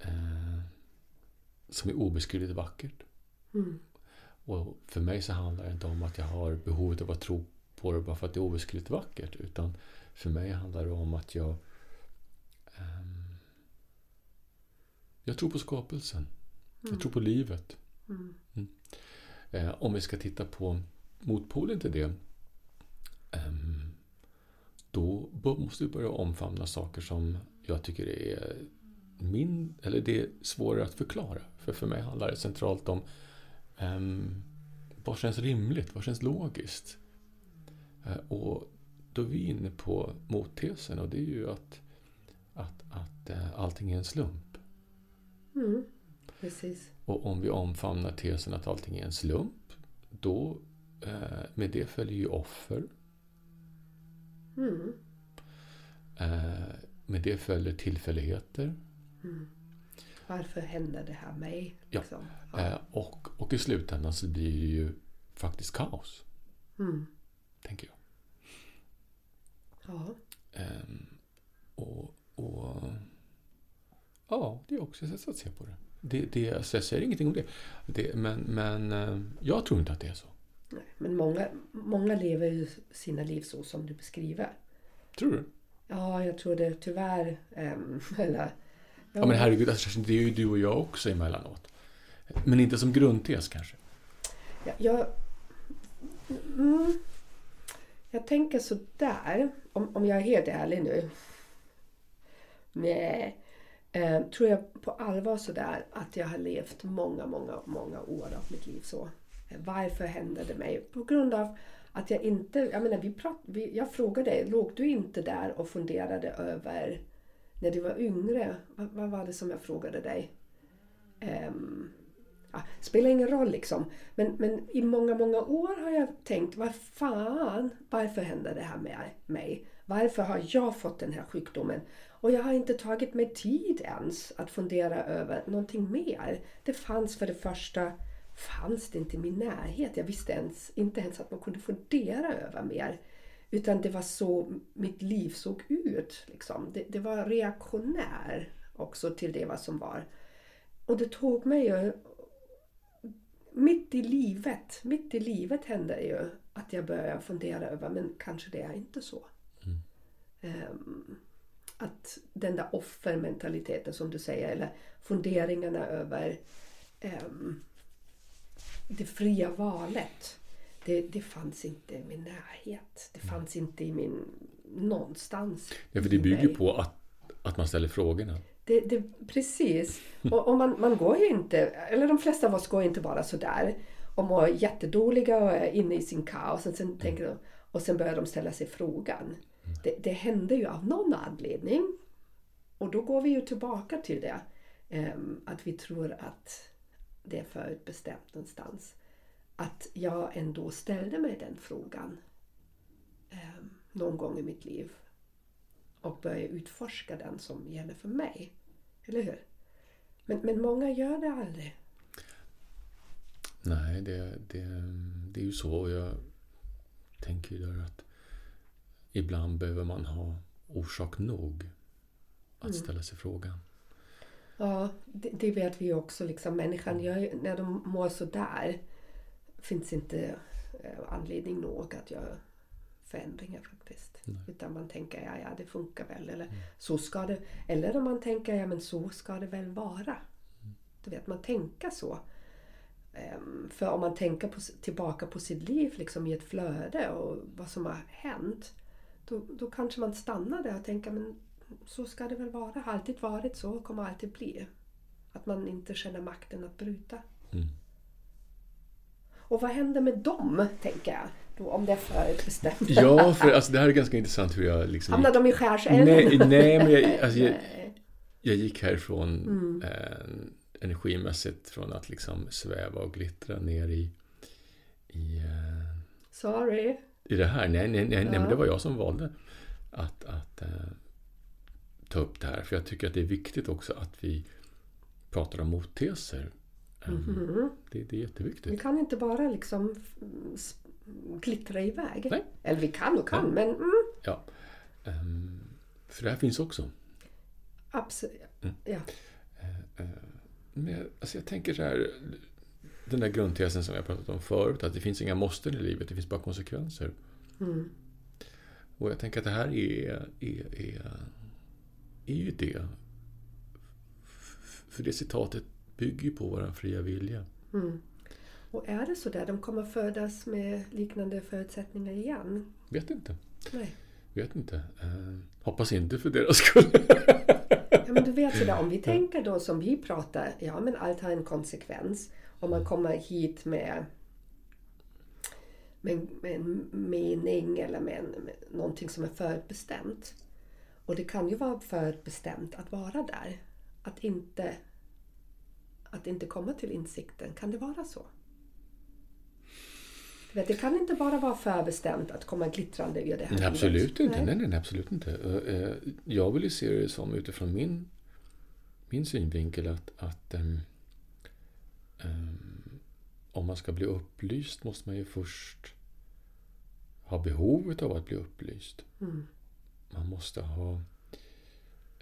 eh, som är obeskrivligt vackert. Mm. Och för mig så handlar det inte om att jag har behovet av att tro på det bara för att det är obeskrivligt vackert, utan för mig handlar det om att jag ehm, jag tror på skapelsen. Jag tror på livet. Mm. Eh, om vi ska titta på motpolen till det Eh, då måste vi börja omfamna saker som jag tycker är min, eller det är svårare att förklara. För för mig handlar det centralt om um, vad känns rimligt, vad känns logiskt? Eh, och då är vi inne på mottesen och det är ju att, att, att eh, allting är en slump. Mm. Precis. Och om vi omfamnar tesen att allting är en slump, då eh, med det följer ju offer. Mm. Eh, med det följer tillfälligheter. Varför händer det här mig? Ja. Liksom? Eh, och, och i slutändan så blir det ju faktiskt kaos, Mm. tänker jag. Ja. Ehm, och, och ja, det är också ett sätt att se på det. Det, det, alltså jag säger ingenting om det. det men, men eh, jag tror inte att det är så. Nej, men många, många lever ju sina liv så som du beskriver. Tror du? Ja, jag tror det tyvärr. ehm, eller, Ja, men herregud, alltså, det är ju du och jag också emellanåt. Men inte som grundtes kanske. Ja, jag, mm, jag tänker så där, om, om jag är helt ärlig nu. Nej, eh, tror jag på allvar sådär att jag har levt många, många, många år av mitt liv så. Eh, Varför hände det mig? På grund av att jag inte, jag menar vi prat, vi, jag frågade dig, låg du inte där och funderade över när du var yngre? Vad, vad var det som jag frågade dig? Um, ja, spelar ingen roll liksom. Men, men i många, många år har jag tänkt, vad fan, varför händer det här med mig? Varför har jag fått den här sjukdomen? Och jag har inte tagit mig tid ens att fundera över någonting mer. Det fanns för det första, fanns det inte i min närhet. Jag visste ens, inte ens att man kunde fundera över mer. Utan det var så mitt liv såg ut. Liksom. Det, det var reaktionär också till det vad som var. Och det tog mig ju... Mitt i livet, mitt i livet hände ju att jag började fundera över, men kanske det är inte så. Ehm, att den där offermentaliteten som du säger, eller funderingarna över ehm, det fria valet. Det, det fanns inte i min närhet. Det fanns inte i min... någonstans. Ja, för det bygger på att, att man ställer frågorna. Det, det, precis. Och, och man, man går ju inte, eller de flesta av oss går inte bara sådär och mår jättedåliga och är inne i sin kaos och sen, tänker de, och sen börjar de ställa sig frågan. Det, det händer ju av någon anledning. Och då går vi ju tillbaka till det. Ehm, att vi tror att det är förutbestämt någonstans. Att jag ändå ställde mig den frågan ehm, någon gång i mitt liv och började utforska den som gäller för mig. Eller hur? Men, men många gör det aldrig. Nej, det, det, det är ju så. Jag tänker ju där att ibland behöver man ha orsak nog att ställa sig frågan. Ja, det, det vet vi ju också. Liksom, människan gör, ju- när de mår så där finns inte eh, anledning nog att göra förändringar faktiskt. Utan man tänker, ja, ja det funkar väl. Eller så ska det. Eller om man tänker, ja men så ska det väl vara. Du vet, man tänker så. Ehm, För om man tänker på, tillbaka på sitt liv liksom i ett flöde och vad som har hänt. Då, då kanske man stannar där och tänker men så ska det väl vara. Har alltid varit så och kommer alltid bli. Att man inte känner makten att bryta. Mm. Och vad händer med dem, tänker jag, då, om det är förutbestämt? Ja, för alltså, det här är ganska intressant hur jag liksom... Hamnar de i skärselden? Nej, nej, men jag, alltså, jag, jag gick härifrån Mm. eh, energimässigt från att liksom sväva och glittra ner i, i, eh, Sorry. I det här. Nej, nej, nej, nej, Ja. men det var jag som valde att, att eh, ta upp det här. För jag tycker att det är viktigt också att vi pratar om motteser. Eh, Mhm. det, det är Vi jätteviktigt. kan inte bara liksom mm, glittra iväg. Nej. Eller vi kan och kan, Nej. men mm, Ja. Ehm, för det här finns också. absolut. Mm. Ja. Men jag, alltså jag tänker så här, den där grundtesen som jag pratat om förut, att det finns inga måsten i livet, det finns bara konsekvenser. Mm. Och jag tänker att det här är, är, är, är ju det. För det citatet bygger ju på vår fria vilja. Mm. Och är det så där, de kommer födas med liknande förutsättningar igen? Vet inte. Nej. Vet inte. Eh, hoppas inte för deras skull. Ja, men du vet sådär, om vi tänker då som vi pratar, ja men allt har en konsekvens. Om man kommer hit med, med, med en mening eller med, en, med någonting som är förutbestämt. Och det kan ju vara förutbestämt att vara där. Att inte, att inte komma till insikten. Kan det vara så? Det kan inte bara vara förbestämt att komma glittrande ur det här Nej, absolut inte. Nej. Nej, nej, absolut inte. Eh, eh, Jag vill ju se det som utifrån min, min synvinkel att, att ehm, om man ska bli upplyst måste man ju först ha behovet av att bli upplyst. Mm. Man måste ha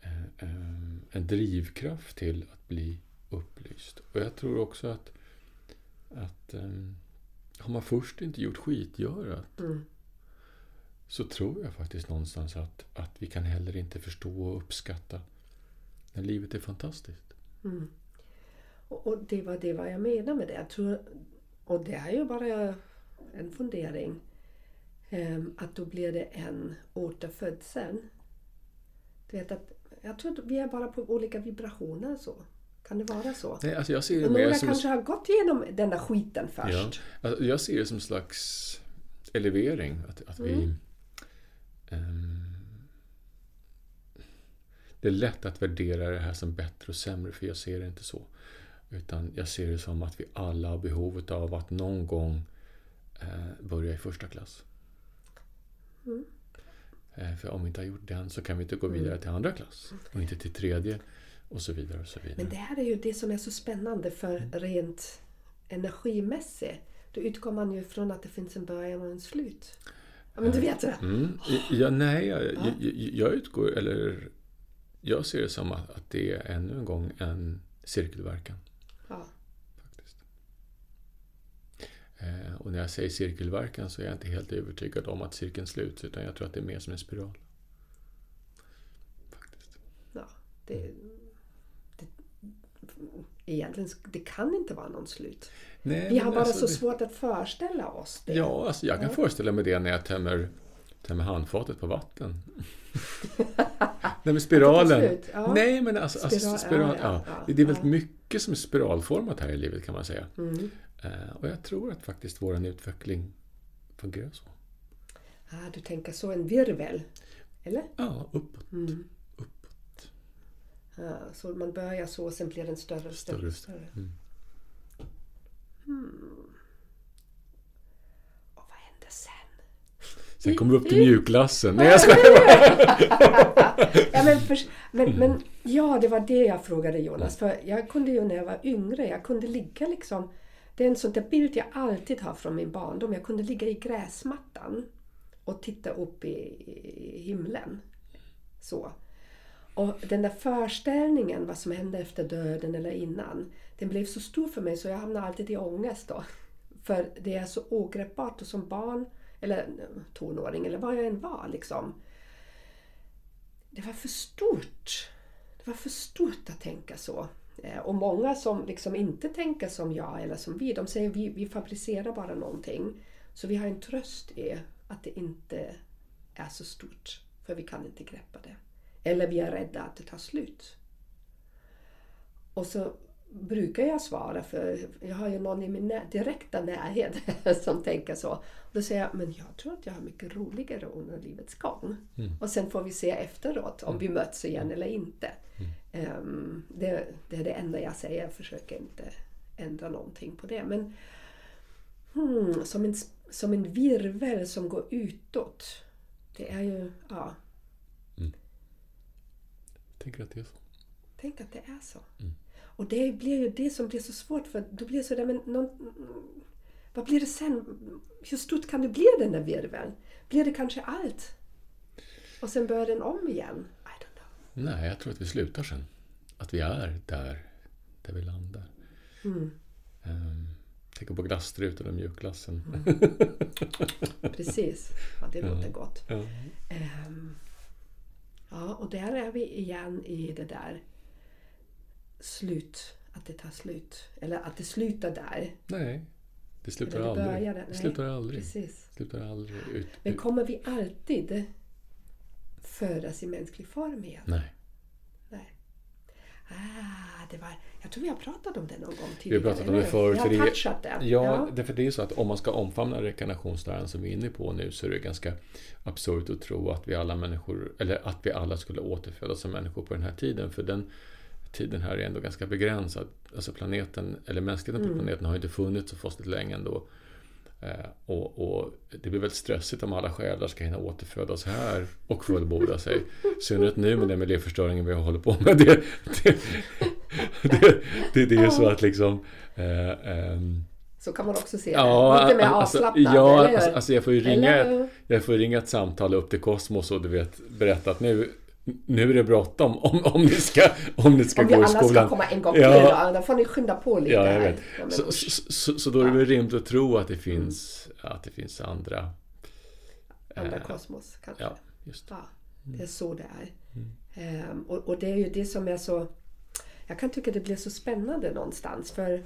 eh, ehm, en drivkraft till att bli upplyst. Och jag tror också att, att um, har man först inte gjort skitgörat Mm. så tror jag faktiskt någonstans att, att vi kan heller inte förstå och uppskatta när livet är fantastiskt. Mm. Och, och det var det vad jag menar med det. Jag tror, och det är ju bara en fundering. ehm, att då blir det en återfödsel. Du vet att, jag tror att vi är bara på olika vibrationer så. Kan det vara så? Nej, alltså jag ser det några som... kanske har gått igenom den där skiten Ja, först. alltså jag ser det som en slags elevering. Att, att vi... Mm. ehm, det är lätt att värdera det här som bättre och sämre, för jag ser det inte så. Utan jag ser det som att vi alla har behovet av att någon gång eh, börja i första klass. Mm. Eh, för om vi inte har gjort den så kan vi inte gå vidare till andra klass. Och inte till tredje. Och så vidare och så vidare. Men det här är ju det som är så spännande för Mm. rent energimässigt. Då utgår man ju från att det finns en början och en slut. Ja, men du vet det. Mm. Ja, nej, jag, jag, jag utgår, eller jag ser det som att, att det är ännu en gång en cirkelverkan. Ja. faktiskt. Eh, och när jag säger cirkelverkan så är jag inte helt övertygad om att cirkeln sluts, utan jag tror att det är mer som en spiral. Faktiskt. Ja, det, det, egentligen, det kan inte vara någon slut. Nej, Vi har bara alltså så det- svårt att föreställa oss det. Ja, alltså jag kan Ja. föreställa mig det när jag tömmer, tömmer handfatet på vatten. Nej, men spiralen. ja. Nej, men alltså, alltså Spiral, spiral, ja, ja, Det är väldigt mycket som är spiralformat här i livet kan man säga. Mm. Eh, och jag tror att faktiskt vår utveckling fungerar så. Ah, du tänker så, en virvel? Eller? Ja, uppåt. Mm. uppåt. Ja, så man börjar så, sen blir den större och större. Större. och större. Mm. Och vad händer sen? Sen kommer vi upp till mjukglassen. Nej, jag skojar. Ja, men, för, men, men ja, det var det jag frågade Jonas. För jag kunde ju när jag var yngre, jag kunde ligga liksom... Det är en sån där bild jag alltid har från min barndom. Jag kunde ligga i gräsmattan och titta upp i, himlen. Så. Och den där föreställningen, vad som hände efter döden eller innan, den blev så stor för mig så jag hamnade alltid i ångest då. För det är så ogreppbart och som barn, eller eh, tonåring, eller vad jag än var liksom det var för stort. Det var för stort att tänka så. Eh, Och många som liksom inte tänker som jag eller som vi, de säger vi, vi fabricerar bara någonting. Så vi har en tröst i att det inte är så stort, för vi kan inte greppa det. Eller vi är rädda att det tar slut. Och så brukar jag svara, för jag har ju någon i min direkta närhet som tänker så. Och då säger jag, men jag tror att jag har mycket roligare under livets gång. Och sen får vi se efteråt om vi möts igen eller inte. Ehm, det, det är det enda jag säger, jag försöker inte ändra någonting på det. Men hmm, som, en, som en virvel som går utåt. Det är ju, ja, Jag tänker att det är så. Tänk att det är så. Och det blir ju det som blir så svårt för då blir det sådär, men någon, vad blir det sen? Hur stort kan det bli den där virveln? Blir det kanske allt? Och sen börjar den om igen? Nej, jag tror att vi slutar sen. Att vi är där, där vi landar. Mm. Um, tänker på glasstrutan och mjukglassen. Precis. Ja, det låter gott. Ja. Ehm, ja, och där är vi igen i det där slut. Att det tar slut. Eller att det slutar där. Nej, det slutar Eller det aldrig. Det slutar aldrig. Precis. Slutar aldrig ut. Men kommer vi alltid födas i mänsklig form igen? Nej. Nej. Ah, det var, jag tror vi har pratat om det någon gång Vi har tidigare. pratat om det förut. Vi för har touchat det. Ja, därför det är så att om man ska omfamna rekarnationsläran som vi är inne på nu så är det ganska absurt att tro att vi alla människor, eller att vi alla skulle återfödas som människor på den här tiden. För den tiden här är ändå ganska begränsad. Alltså planeten, eller mänskligheten Mm. på planeten har inte funnits så fasligt länge ändå. Eh, och, och det blir väldigt stressigt om alla själar ska hinna återfödas här och fullborda sig. I synnerhet nu med den miljöförstöringen vi håller på med. Det, det, det, det, det är så att liksom eh, ehm, Så kan man också se det. Ja, Lite mer alltså, avslappnat, ja eller alltså, alltså jag, får ju ringa Eller- jag får ringa ett samtal upp till Kosmos och du vet, berätta att nu nu är det bråttom om, om ni ska, om ni ska Om vi gå i alla skolan. ska komma en gång Ja. till då, då får ni skynda på lite. Ja, jag vet. Ja, Så, så, så, så då är det väl rimligt att tro att det finns, att det finns andra... Andra eh, kosmos kanske. Ja, just det. Ja, det är så det är. Ehm, och, och det är ju det som är så... Jag kan tycka det blir så spännande någonstans för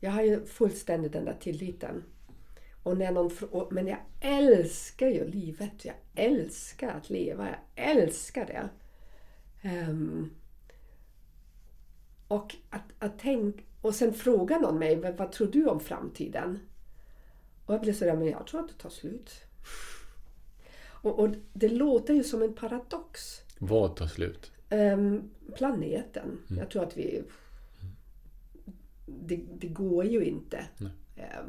jag har ju fullständigt den där tilliten. Och när någon, och, men jag älskar ju livet. Jag älskar att leva. Jag älskar det. Ehm, och att, att tänka... Och sen frågar någon mig, vad, tror du om framtiden? Och jag blir sådär, men jag tror att det tar slut. Och, och det låter ju som en paradox. Vad tar slut? Ehm, planeten. Jag tror att vi... Det, det går ju inte. Eh,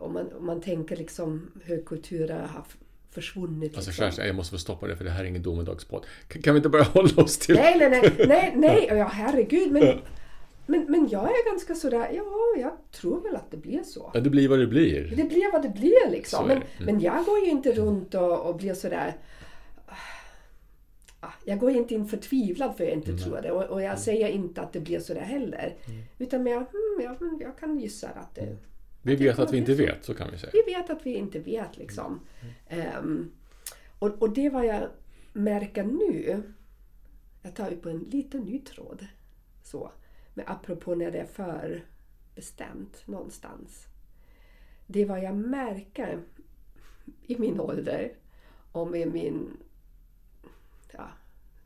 om, man, om man tänker liksom hur kulturer har försvunnit. Alltså, liksom. Kerstin, jag måste få stoppa det för det här är ingen domedagspodd. Kan, kan vi inte bara hålla oss till... Nej, nej, nej, nej, nej, ja herregud. Men, men, men jag är ganska sådär, ja, jag tror väl att det blir så. Ja, det blir vad det blir. Det blir vad det blir liksom. Men. Mm. men jag går ju inte runt och, och blir sådär... Ah, Jag går inte in förtvivlad för jag inte tror det. Och, och jag säger inte att det blir sådär heller. Mm. Utan mer, hmm, ja, men jag kan gissa att det... Vi vet att vi inte så. vet, så kan vi säga. Vi vet att vi inte vet liksom. Um, och, och det vad jag märker nu, jag tar ju på en liten ny tråd. Så. Men apropå när det är för bestämt någonstans. Det vad jag märker i min ålder och med min ja,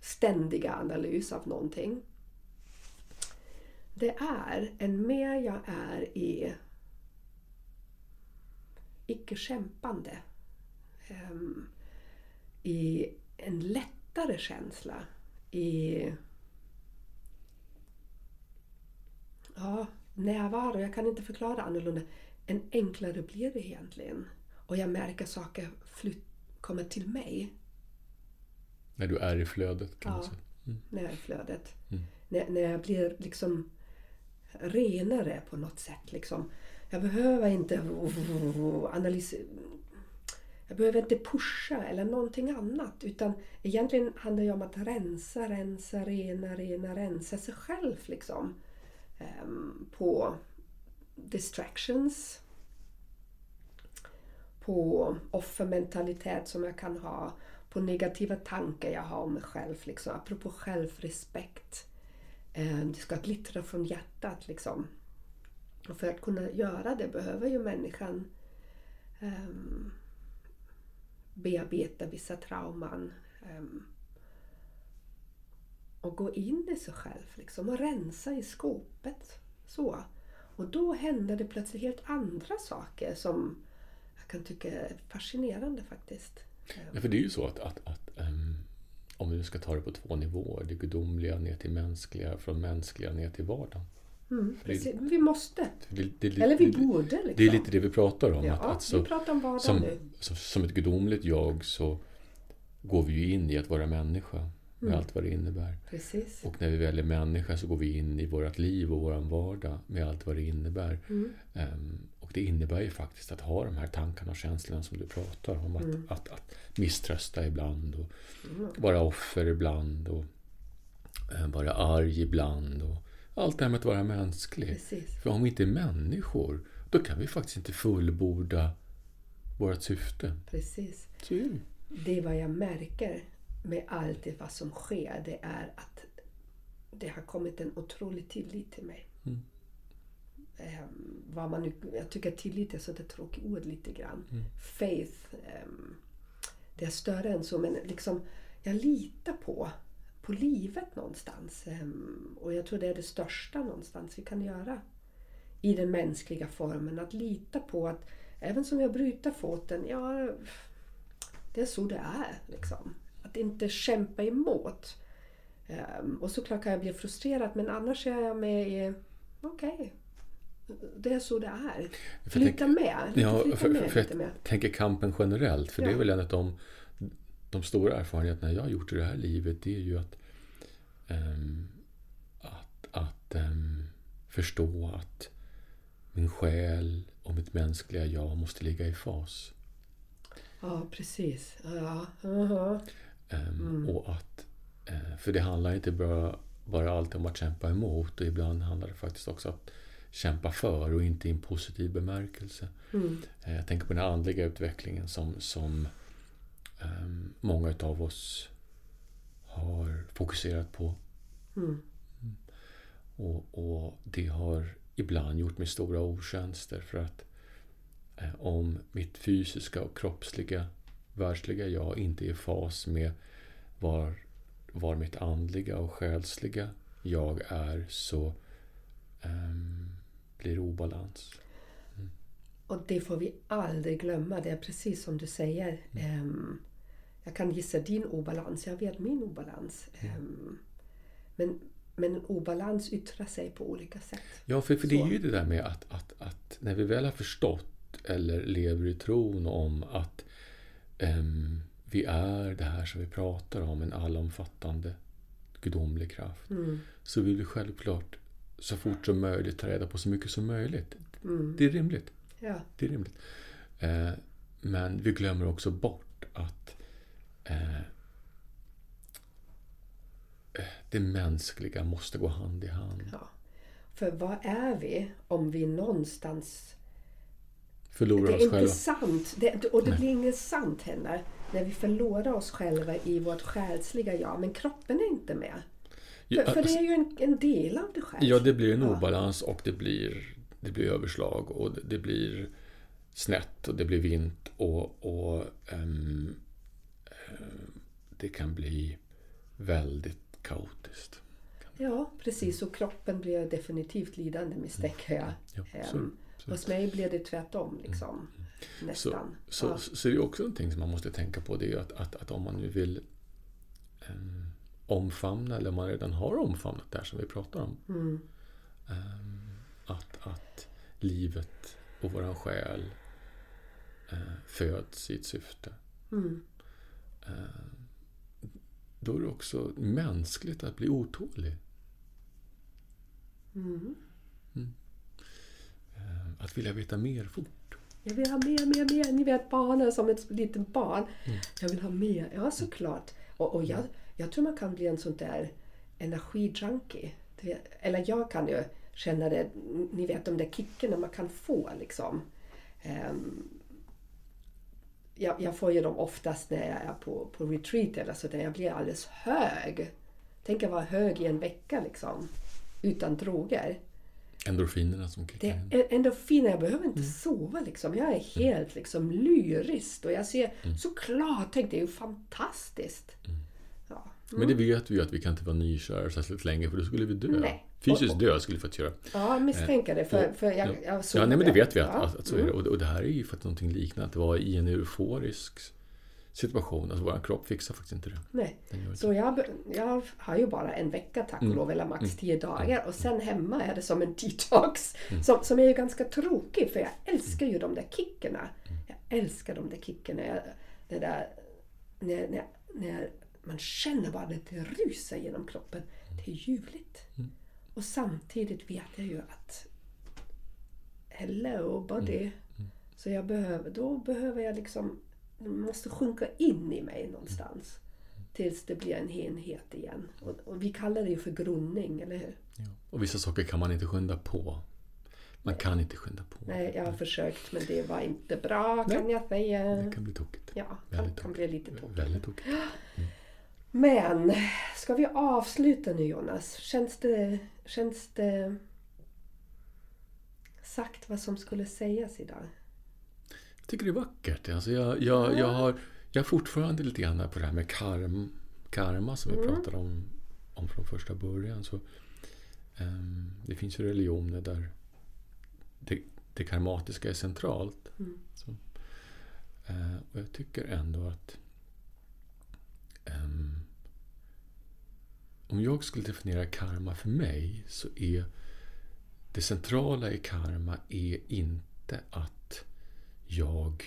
ständiga analys av någonting. Det är, en mer jag är i icke kämpande. Ehm, I en lättare känsla. I ja, närvaro. Jag kan inte förklara annorlunda. En enklare blir det egentligen. Och jag märker saker flyt, kommer till mig När du är i flödet, kan man Ja. säga. när jag är i flödet. Mm. När, när jag blir liksom renare på något sätt. Liksom. Jag behöver inte analysera. Jag behöver inte pusha eller någonting annat. Utan egentligen handlar det om att rensa, rensa, rena, rena, rensa sig själv. Liksom. Ehm, på distractions. På offermentalitet som jag kan ha. På negativa tankar jag har om mig själv. Liksom. Apropå självrespekt. Ehm, det ska glittra från hjärtat. Liksom. Och för att kunna göra det behöver ju människan um, bearbeta vissa trauman. um, och gå in i sig själv liksom, och rensa i skåpet. Så. Och då händer det plötsligt helt andra saker som jag kan tycka är fascinerande faktiskt. Ja, för det är ju så att, att, att um, om vi nu ska ta det på två nivåer, det gudomliga ner till mänskliga, från mänskliga ner till vardagen. Mm, Det. Vi måste. Det, det, Eller vi borde liksom. det är lite det vi pratar om. Ja, att, att vi pratar om vardagen som, nu. som, som ett gudomligt jag så går vi ju in i att vara människa med Mm. allt vad det innebär. Precis. Och när vi väljer människa så går vi in i vårt liv och vår vardag med allt vad det innebär. Mm. Ehm, och det innebär ju faktiskt att ha de här tankarna och känslorna som du pratar om. Att, Mm. att, att misströsta ibland och vara offer ibland och eh, vara arg ibland. Och allt det här med att vara mänsklig. Precis. För om vi inte är människor, då kan vi faktiskt inte fullborda vårt syfte. Precis. Är det. Vad jag märker med allt det vad som sker, det är att det har kommit en otrolig tillit till mig. Mm. Ehm, vad man nu, jag tycker tillit är så ett tråkigt ord lite grann. Mm. Faith, ehm, det är större än så men liksom jag litar på, på livet någonstans. Ehm, och jag tror det är det största någonstans vi kan göra i den mänskliga formen. Att lita på att även som jag bryter foten, ja det är så det är. Liksom. Att inte kämpa emot. Ehm, och såklart kan jag bli frustrerad men annars är jag med i, okej, det är så det är. För Flytta med. Lite, Ja, flytta för, med för lite jag mer. tänker kampen generellt. För det är Ja. väl en av de, de stora erfarenheterna jag har gjort i det här livet. Det är ju att, ehm, att, att ehm, förstå att min själ och mitt mänskliga jag måste ligga i fas. Ja, precis. Ja. Ehm, och att, eh, för det handlar inte bara, bara alltid om att kämpa emot och ibland handlar det faktiskt också om att kämpa för och inte i en positiv bemärkelse. Eh, Jag tänker på den andliga utvecklingen som, som många av oss har fokuserat på. Mm. Och, och det har ibland gjort mig stora otjänster för att eh, om mitt fysiska och kroppsliga, världsliga jag inte är i fas med var, var mitt andliga och själsliga jag är så ehm, blir det obalans. Och det får vi aldrig glömma. Det är precis som du säger. Ehm, jag kan gissa din obalans. Jag vet min obalans. Ehm, men, men en obalans yttrar sig på olika sätt. Ja, för, för det är ju det där med att, att, att när vi väl har förstått eller lever i tron om att ehm, vi är det här som vi pratar om, en allomfattande gudomlig kraft, så vill vi självklart så fort som möjligt ta reda på så mycket som möjligt. Det är rimligt. Ja. Det är rimligt. Eh, men vi glömmer också bort att eh, det mänskliga måste gå hand i hand. Ja. För vad är vi om vi någonstans... Förlorar Det oss är inte själva. sant. Det, och det blir inget sant heller när vi förlorar oss själva i vårt själsliga jag. Men kroppen är inte med. För, Ja, för det är ju en, en del av dig själv. Ja, det blir en obalans och det blir, det blir överslag och det- det blir snett och det blir vint och, och ehm, det kan bli väldigt kaotiskt. Ja, precis. Och kroppen blir definitivt lidande misstänker jag. Ja, Ehm, så- så- Hos mig blir det tvärtom. Liksom. Så, Nästan. så, ja. så är det också någonting som man måste tänka på. Det är att, att, att om man nu vill em, omfamna, eller om man redan har omfamnat det här som vi pratar om. Mm. em, att, att livet och våran själ eh, föds i ett syfte. Mm. Eh, då är det också mänskligt att bli otålig. Mm. Eh, att vilja veta mer fort. Jag vill ha mer, mer, mer. Ni vet barnen som ett litet barn. Mm. Jag vill ha mer. Ja, såklart. Och, och jag, jag tror man kan bli en sån där energijunkie. Eller jag kan ju känna det, ni vet de där kickarna man kan få liksom. Ehm, jag, jag får ju dem oftast när jag är på, på retreat eller så där jag blir alldeles hög. Tänk att vara hög i en vecka liksom. Utan droger. Endorfinerna som kickar Det in. endorfiner, jag behöver inte sova liksom. Jag är helt liksom lyrisk och jag ser så klartänkt. Det är ju fantastiskt. Ja. Men det vet vi ju att vi kan inte vara nykära särskilt länge för då skulle vi dö. Nej. Fysiskt dö skulle vi fått göra. Ja, jag misstänker det. För, Och- för jag, ja. jag såg Ja, nej, men det vet vi att, Ja. att, att så är det. Och, och det här är ju för att någonting liknande. Att vara i en euforisk situation. Alltså vår kropp fixar faktiskt inte det. Nej. Så jag, jag har ju bara en vecka tack och lov, eller max tio dagar. Och sen hemma är det som en detox. Som, som är ju ganska tråkig, för jag älskar ju de där kickarna. Jag älskar de där kickarna. Jag- Det där, när, när, när man känner bara att det rusar genom kroppen. Det är ljuvligt. Och samtidigt vet jag ju att Hello body. Så jag behöver, då behöver jag liksom, det måste sjunka in i mig någonstans. Tills det blir en enhet igen. Och, och vi kallar det ju för grundning, eller hur? Ja. Och vissa saker kan man inte skynda på. Man kan inte skynda på. Nej, jag har försökt men det var inte bra kan jag säga. Det kan bli tokigt. Ja, kan, kan bli lite tokigt. Väldigt tokigt. Men, ska vi avsluta nu Jonas? Känns det, känns det sagt vad som skulle sägas idag? Jag tycker det är vackert. Alltså jag, jag, jag, har, jag är fortfarande lite grann på det här med karm, karma som vi pratade om, om från första början. Så, ehm, det finns ju religioner där det, det karmatiska är centralt. Så, eh, och jag tycker ändå att ehm, om jag skulle definiera karma för mig så är det centrala i karma är inte att jag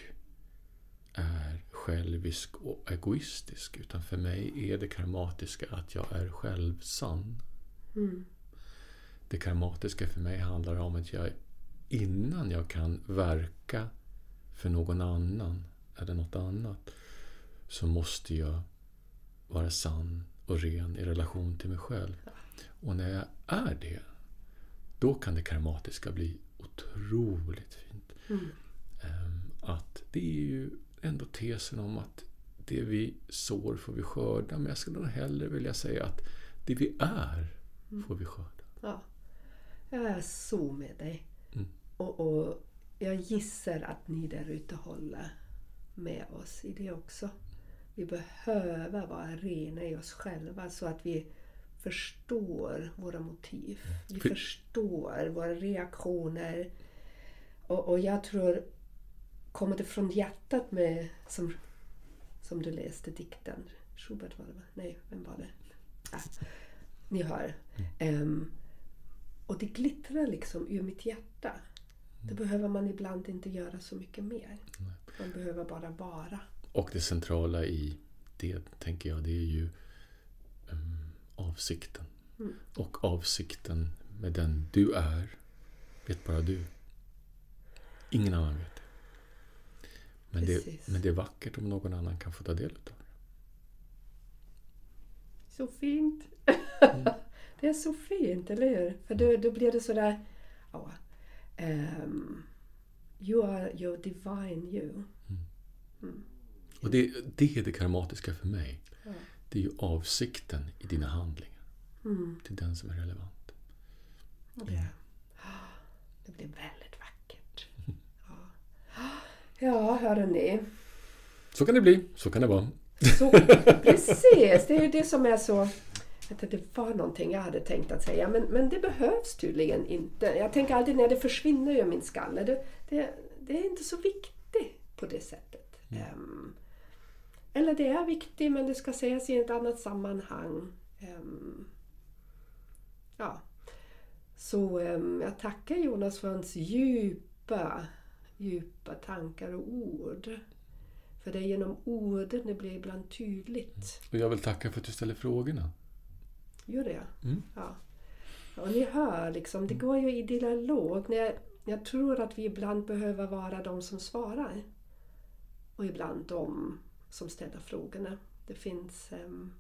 är självisk och egoistisk. Utan för mig är det karmatiska att jag är självsann. Det karmatiska för mig handlar om att jag innan jag kan verka för någon annan eller något annat så måste jag vara sann och ren i relation till mig själv. Och när jag är det, då kan det karmatiska bli otroligt fint. Mm. Ehm, Att det är ju ändå tesen om att det vi sår får vi skörda. Men jag skulle nog hellre vilja säga att det vi är får vi skörda. Ja. Jag är så med dig. Mm. Och, och jag gissar att ni där ute håller med oss i det också. Vi behöver vara rena i oss själva så att vi förstår våra motiv. Vi För- förstår våra reaktioner. Och, och jag tror, kommer det från hjärtat med, som, som du läste dikten, Schubert var det va? Nej, vem var det? Ah, ni hör. Ehm, och det glittrar liksom ur mitt hjärta. Det behöver man ibland inte göra så mycket mer. Man behöver bara vara. Och det centrala i det, tänker jag, det är ju ehm, avsikten. Mm. Och avsikten med den du är, vet bara du. Ingen annan vet det. Men, det. Men det är vackert om någon annan kan få ta del av det. Så fint! det är så fint, eller hur? För då, då blir det sådär... Ja, ehm, you are your divine you. Och det, det är det karmatiska för mig. Ja. Det är ju avsikten i dina handlingar. Mm. Det är den som är relevant. Och det, det blir väldigt vackert. Ja, ja hörrni. Så kan det bli, så kan det vara. Så, precis, det är ju det som är så... Det var någonting jag hade tänkt att säga, men, men det behövs tydligen inte. Jag tänker alltid när det försvinner ur min skalle, det, det, det är inte så viktigt på det sättet. Ehm, eller det är viktigt, men det ska sägas i ett annat sammanhang. Ehm, ja. Så ehm, jag tackar Jonas för hans djupa, djupa tankar och ord. För det är genom orden det blir ibland tydligt. Och jag vill tacka för att du ställer frågorna. Gör det? Mm. Ja. Och ni hör, liksom, det går ju i dialog. När jag, jag tror att vi ibland behöver vara de som svarar. Och ibland de som ställer frågorna. Det finns, um,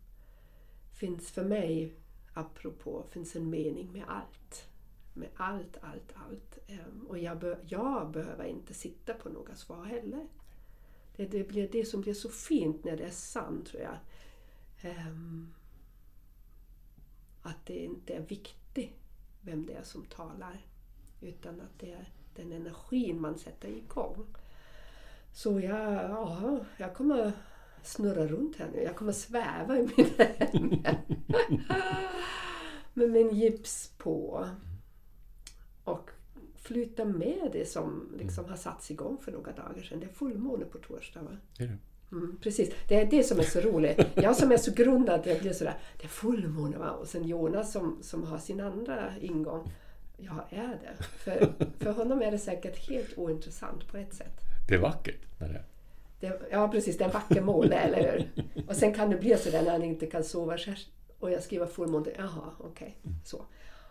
finns för mig, apropå, finns en mening med allt. Med allt, allt, allt. Um, och jag, be, jag behöver inte sitta på några svar heller. Det, det blir det som blir så fint när det är sant, tror jag. Um, att det inte är viktigt vem det är som talar. Utan att det är den energin man sätter igång. Så jag, ja, jag kommer snurra runt här nu. Jag kommer sväva i min Med min gips på. Och flyta med det som liksom har satts igång för några dagar sedan. Det är fullmåne på torsdag va? Är det? Mm, precis, det är det som är så roligt. Jag som är så grundad, jag blir sådär, det är fullmåne va? Och sen Jonas som, som har sin andra ingång. Ja, är det? För, för honom är det säkert helt ointressant på ett sätt. Det är vackert. När det ja, precis, det är en vacker måne, eller hur? Och sen kan det bli sådär när han inte kan sova. Så och jag skriver fullmåne, jaha, okej. Så.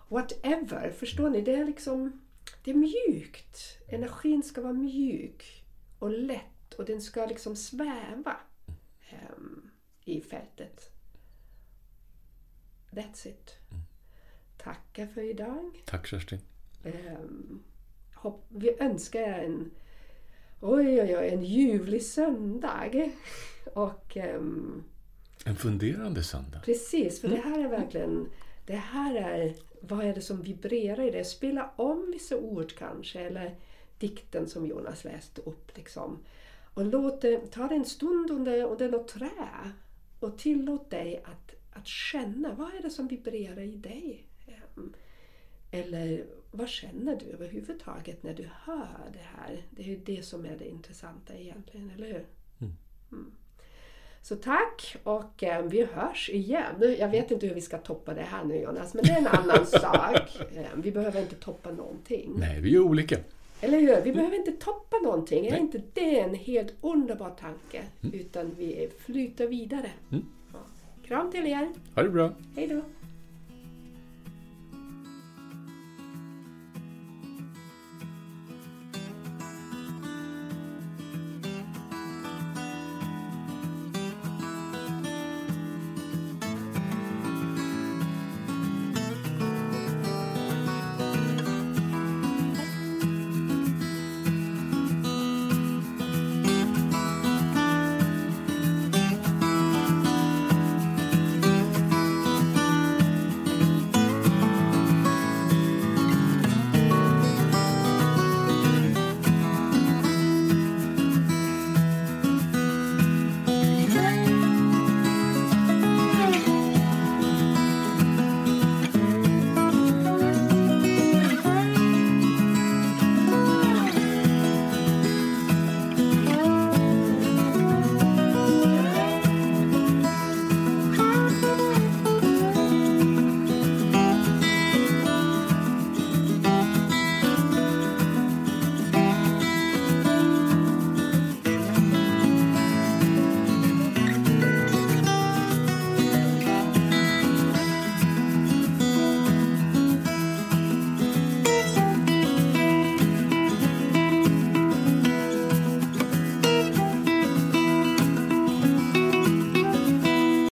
Whatever, förstår ni? Det är liksom, det är mjukt. Energin ska vara mjuk och lätt och den ska liksom sväva ehm, i fältet. That's it. Tackar för idag. Tack Kerstin. Ehm, hopp, vi önskar er en, oj, oj, oj, en ljuvlig söndag. Och ehm, En funderande söndag. precis, för det här är verkligen, det här är, vad är det som vibrerar i det? Spela om vissa ord kanske, eller dikten som Jonas läste upp. Liksom. Och låt det, ta det en stund under, under något trä och tillåt dig att, att känna, vad är det som vibrerar i dig? Ehm, Eller vad känner du överhuvudtaget när du hör det här? Det är ju det som är det intressanta egentligen, eller hur? Mm. Så tack och eh, vi hörs igen. Jag vet inte hur vi ska toppa det här nu Jonas, men det är en annan sak. Eh, vi behöver inte toppa någonting. Nej, vi är olika. Eller hur? Vi behöver inte toppa någonting. Är inte det en helt underbar tanke? Utan vi flyter vidare. Mm. Ja. Kram till er. Ha det bra. Hej då.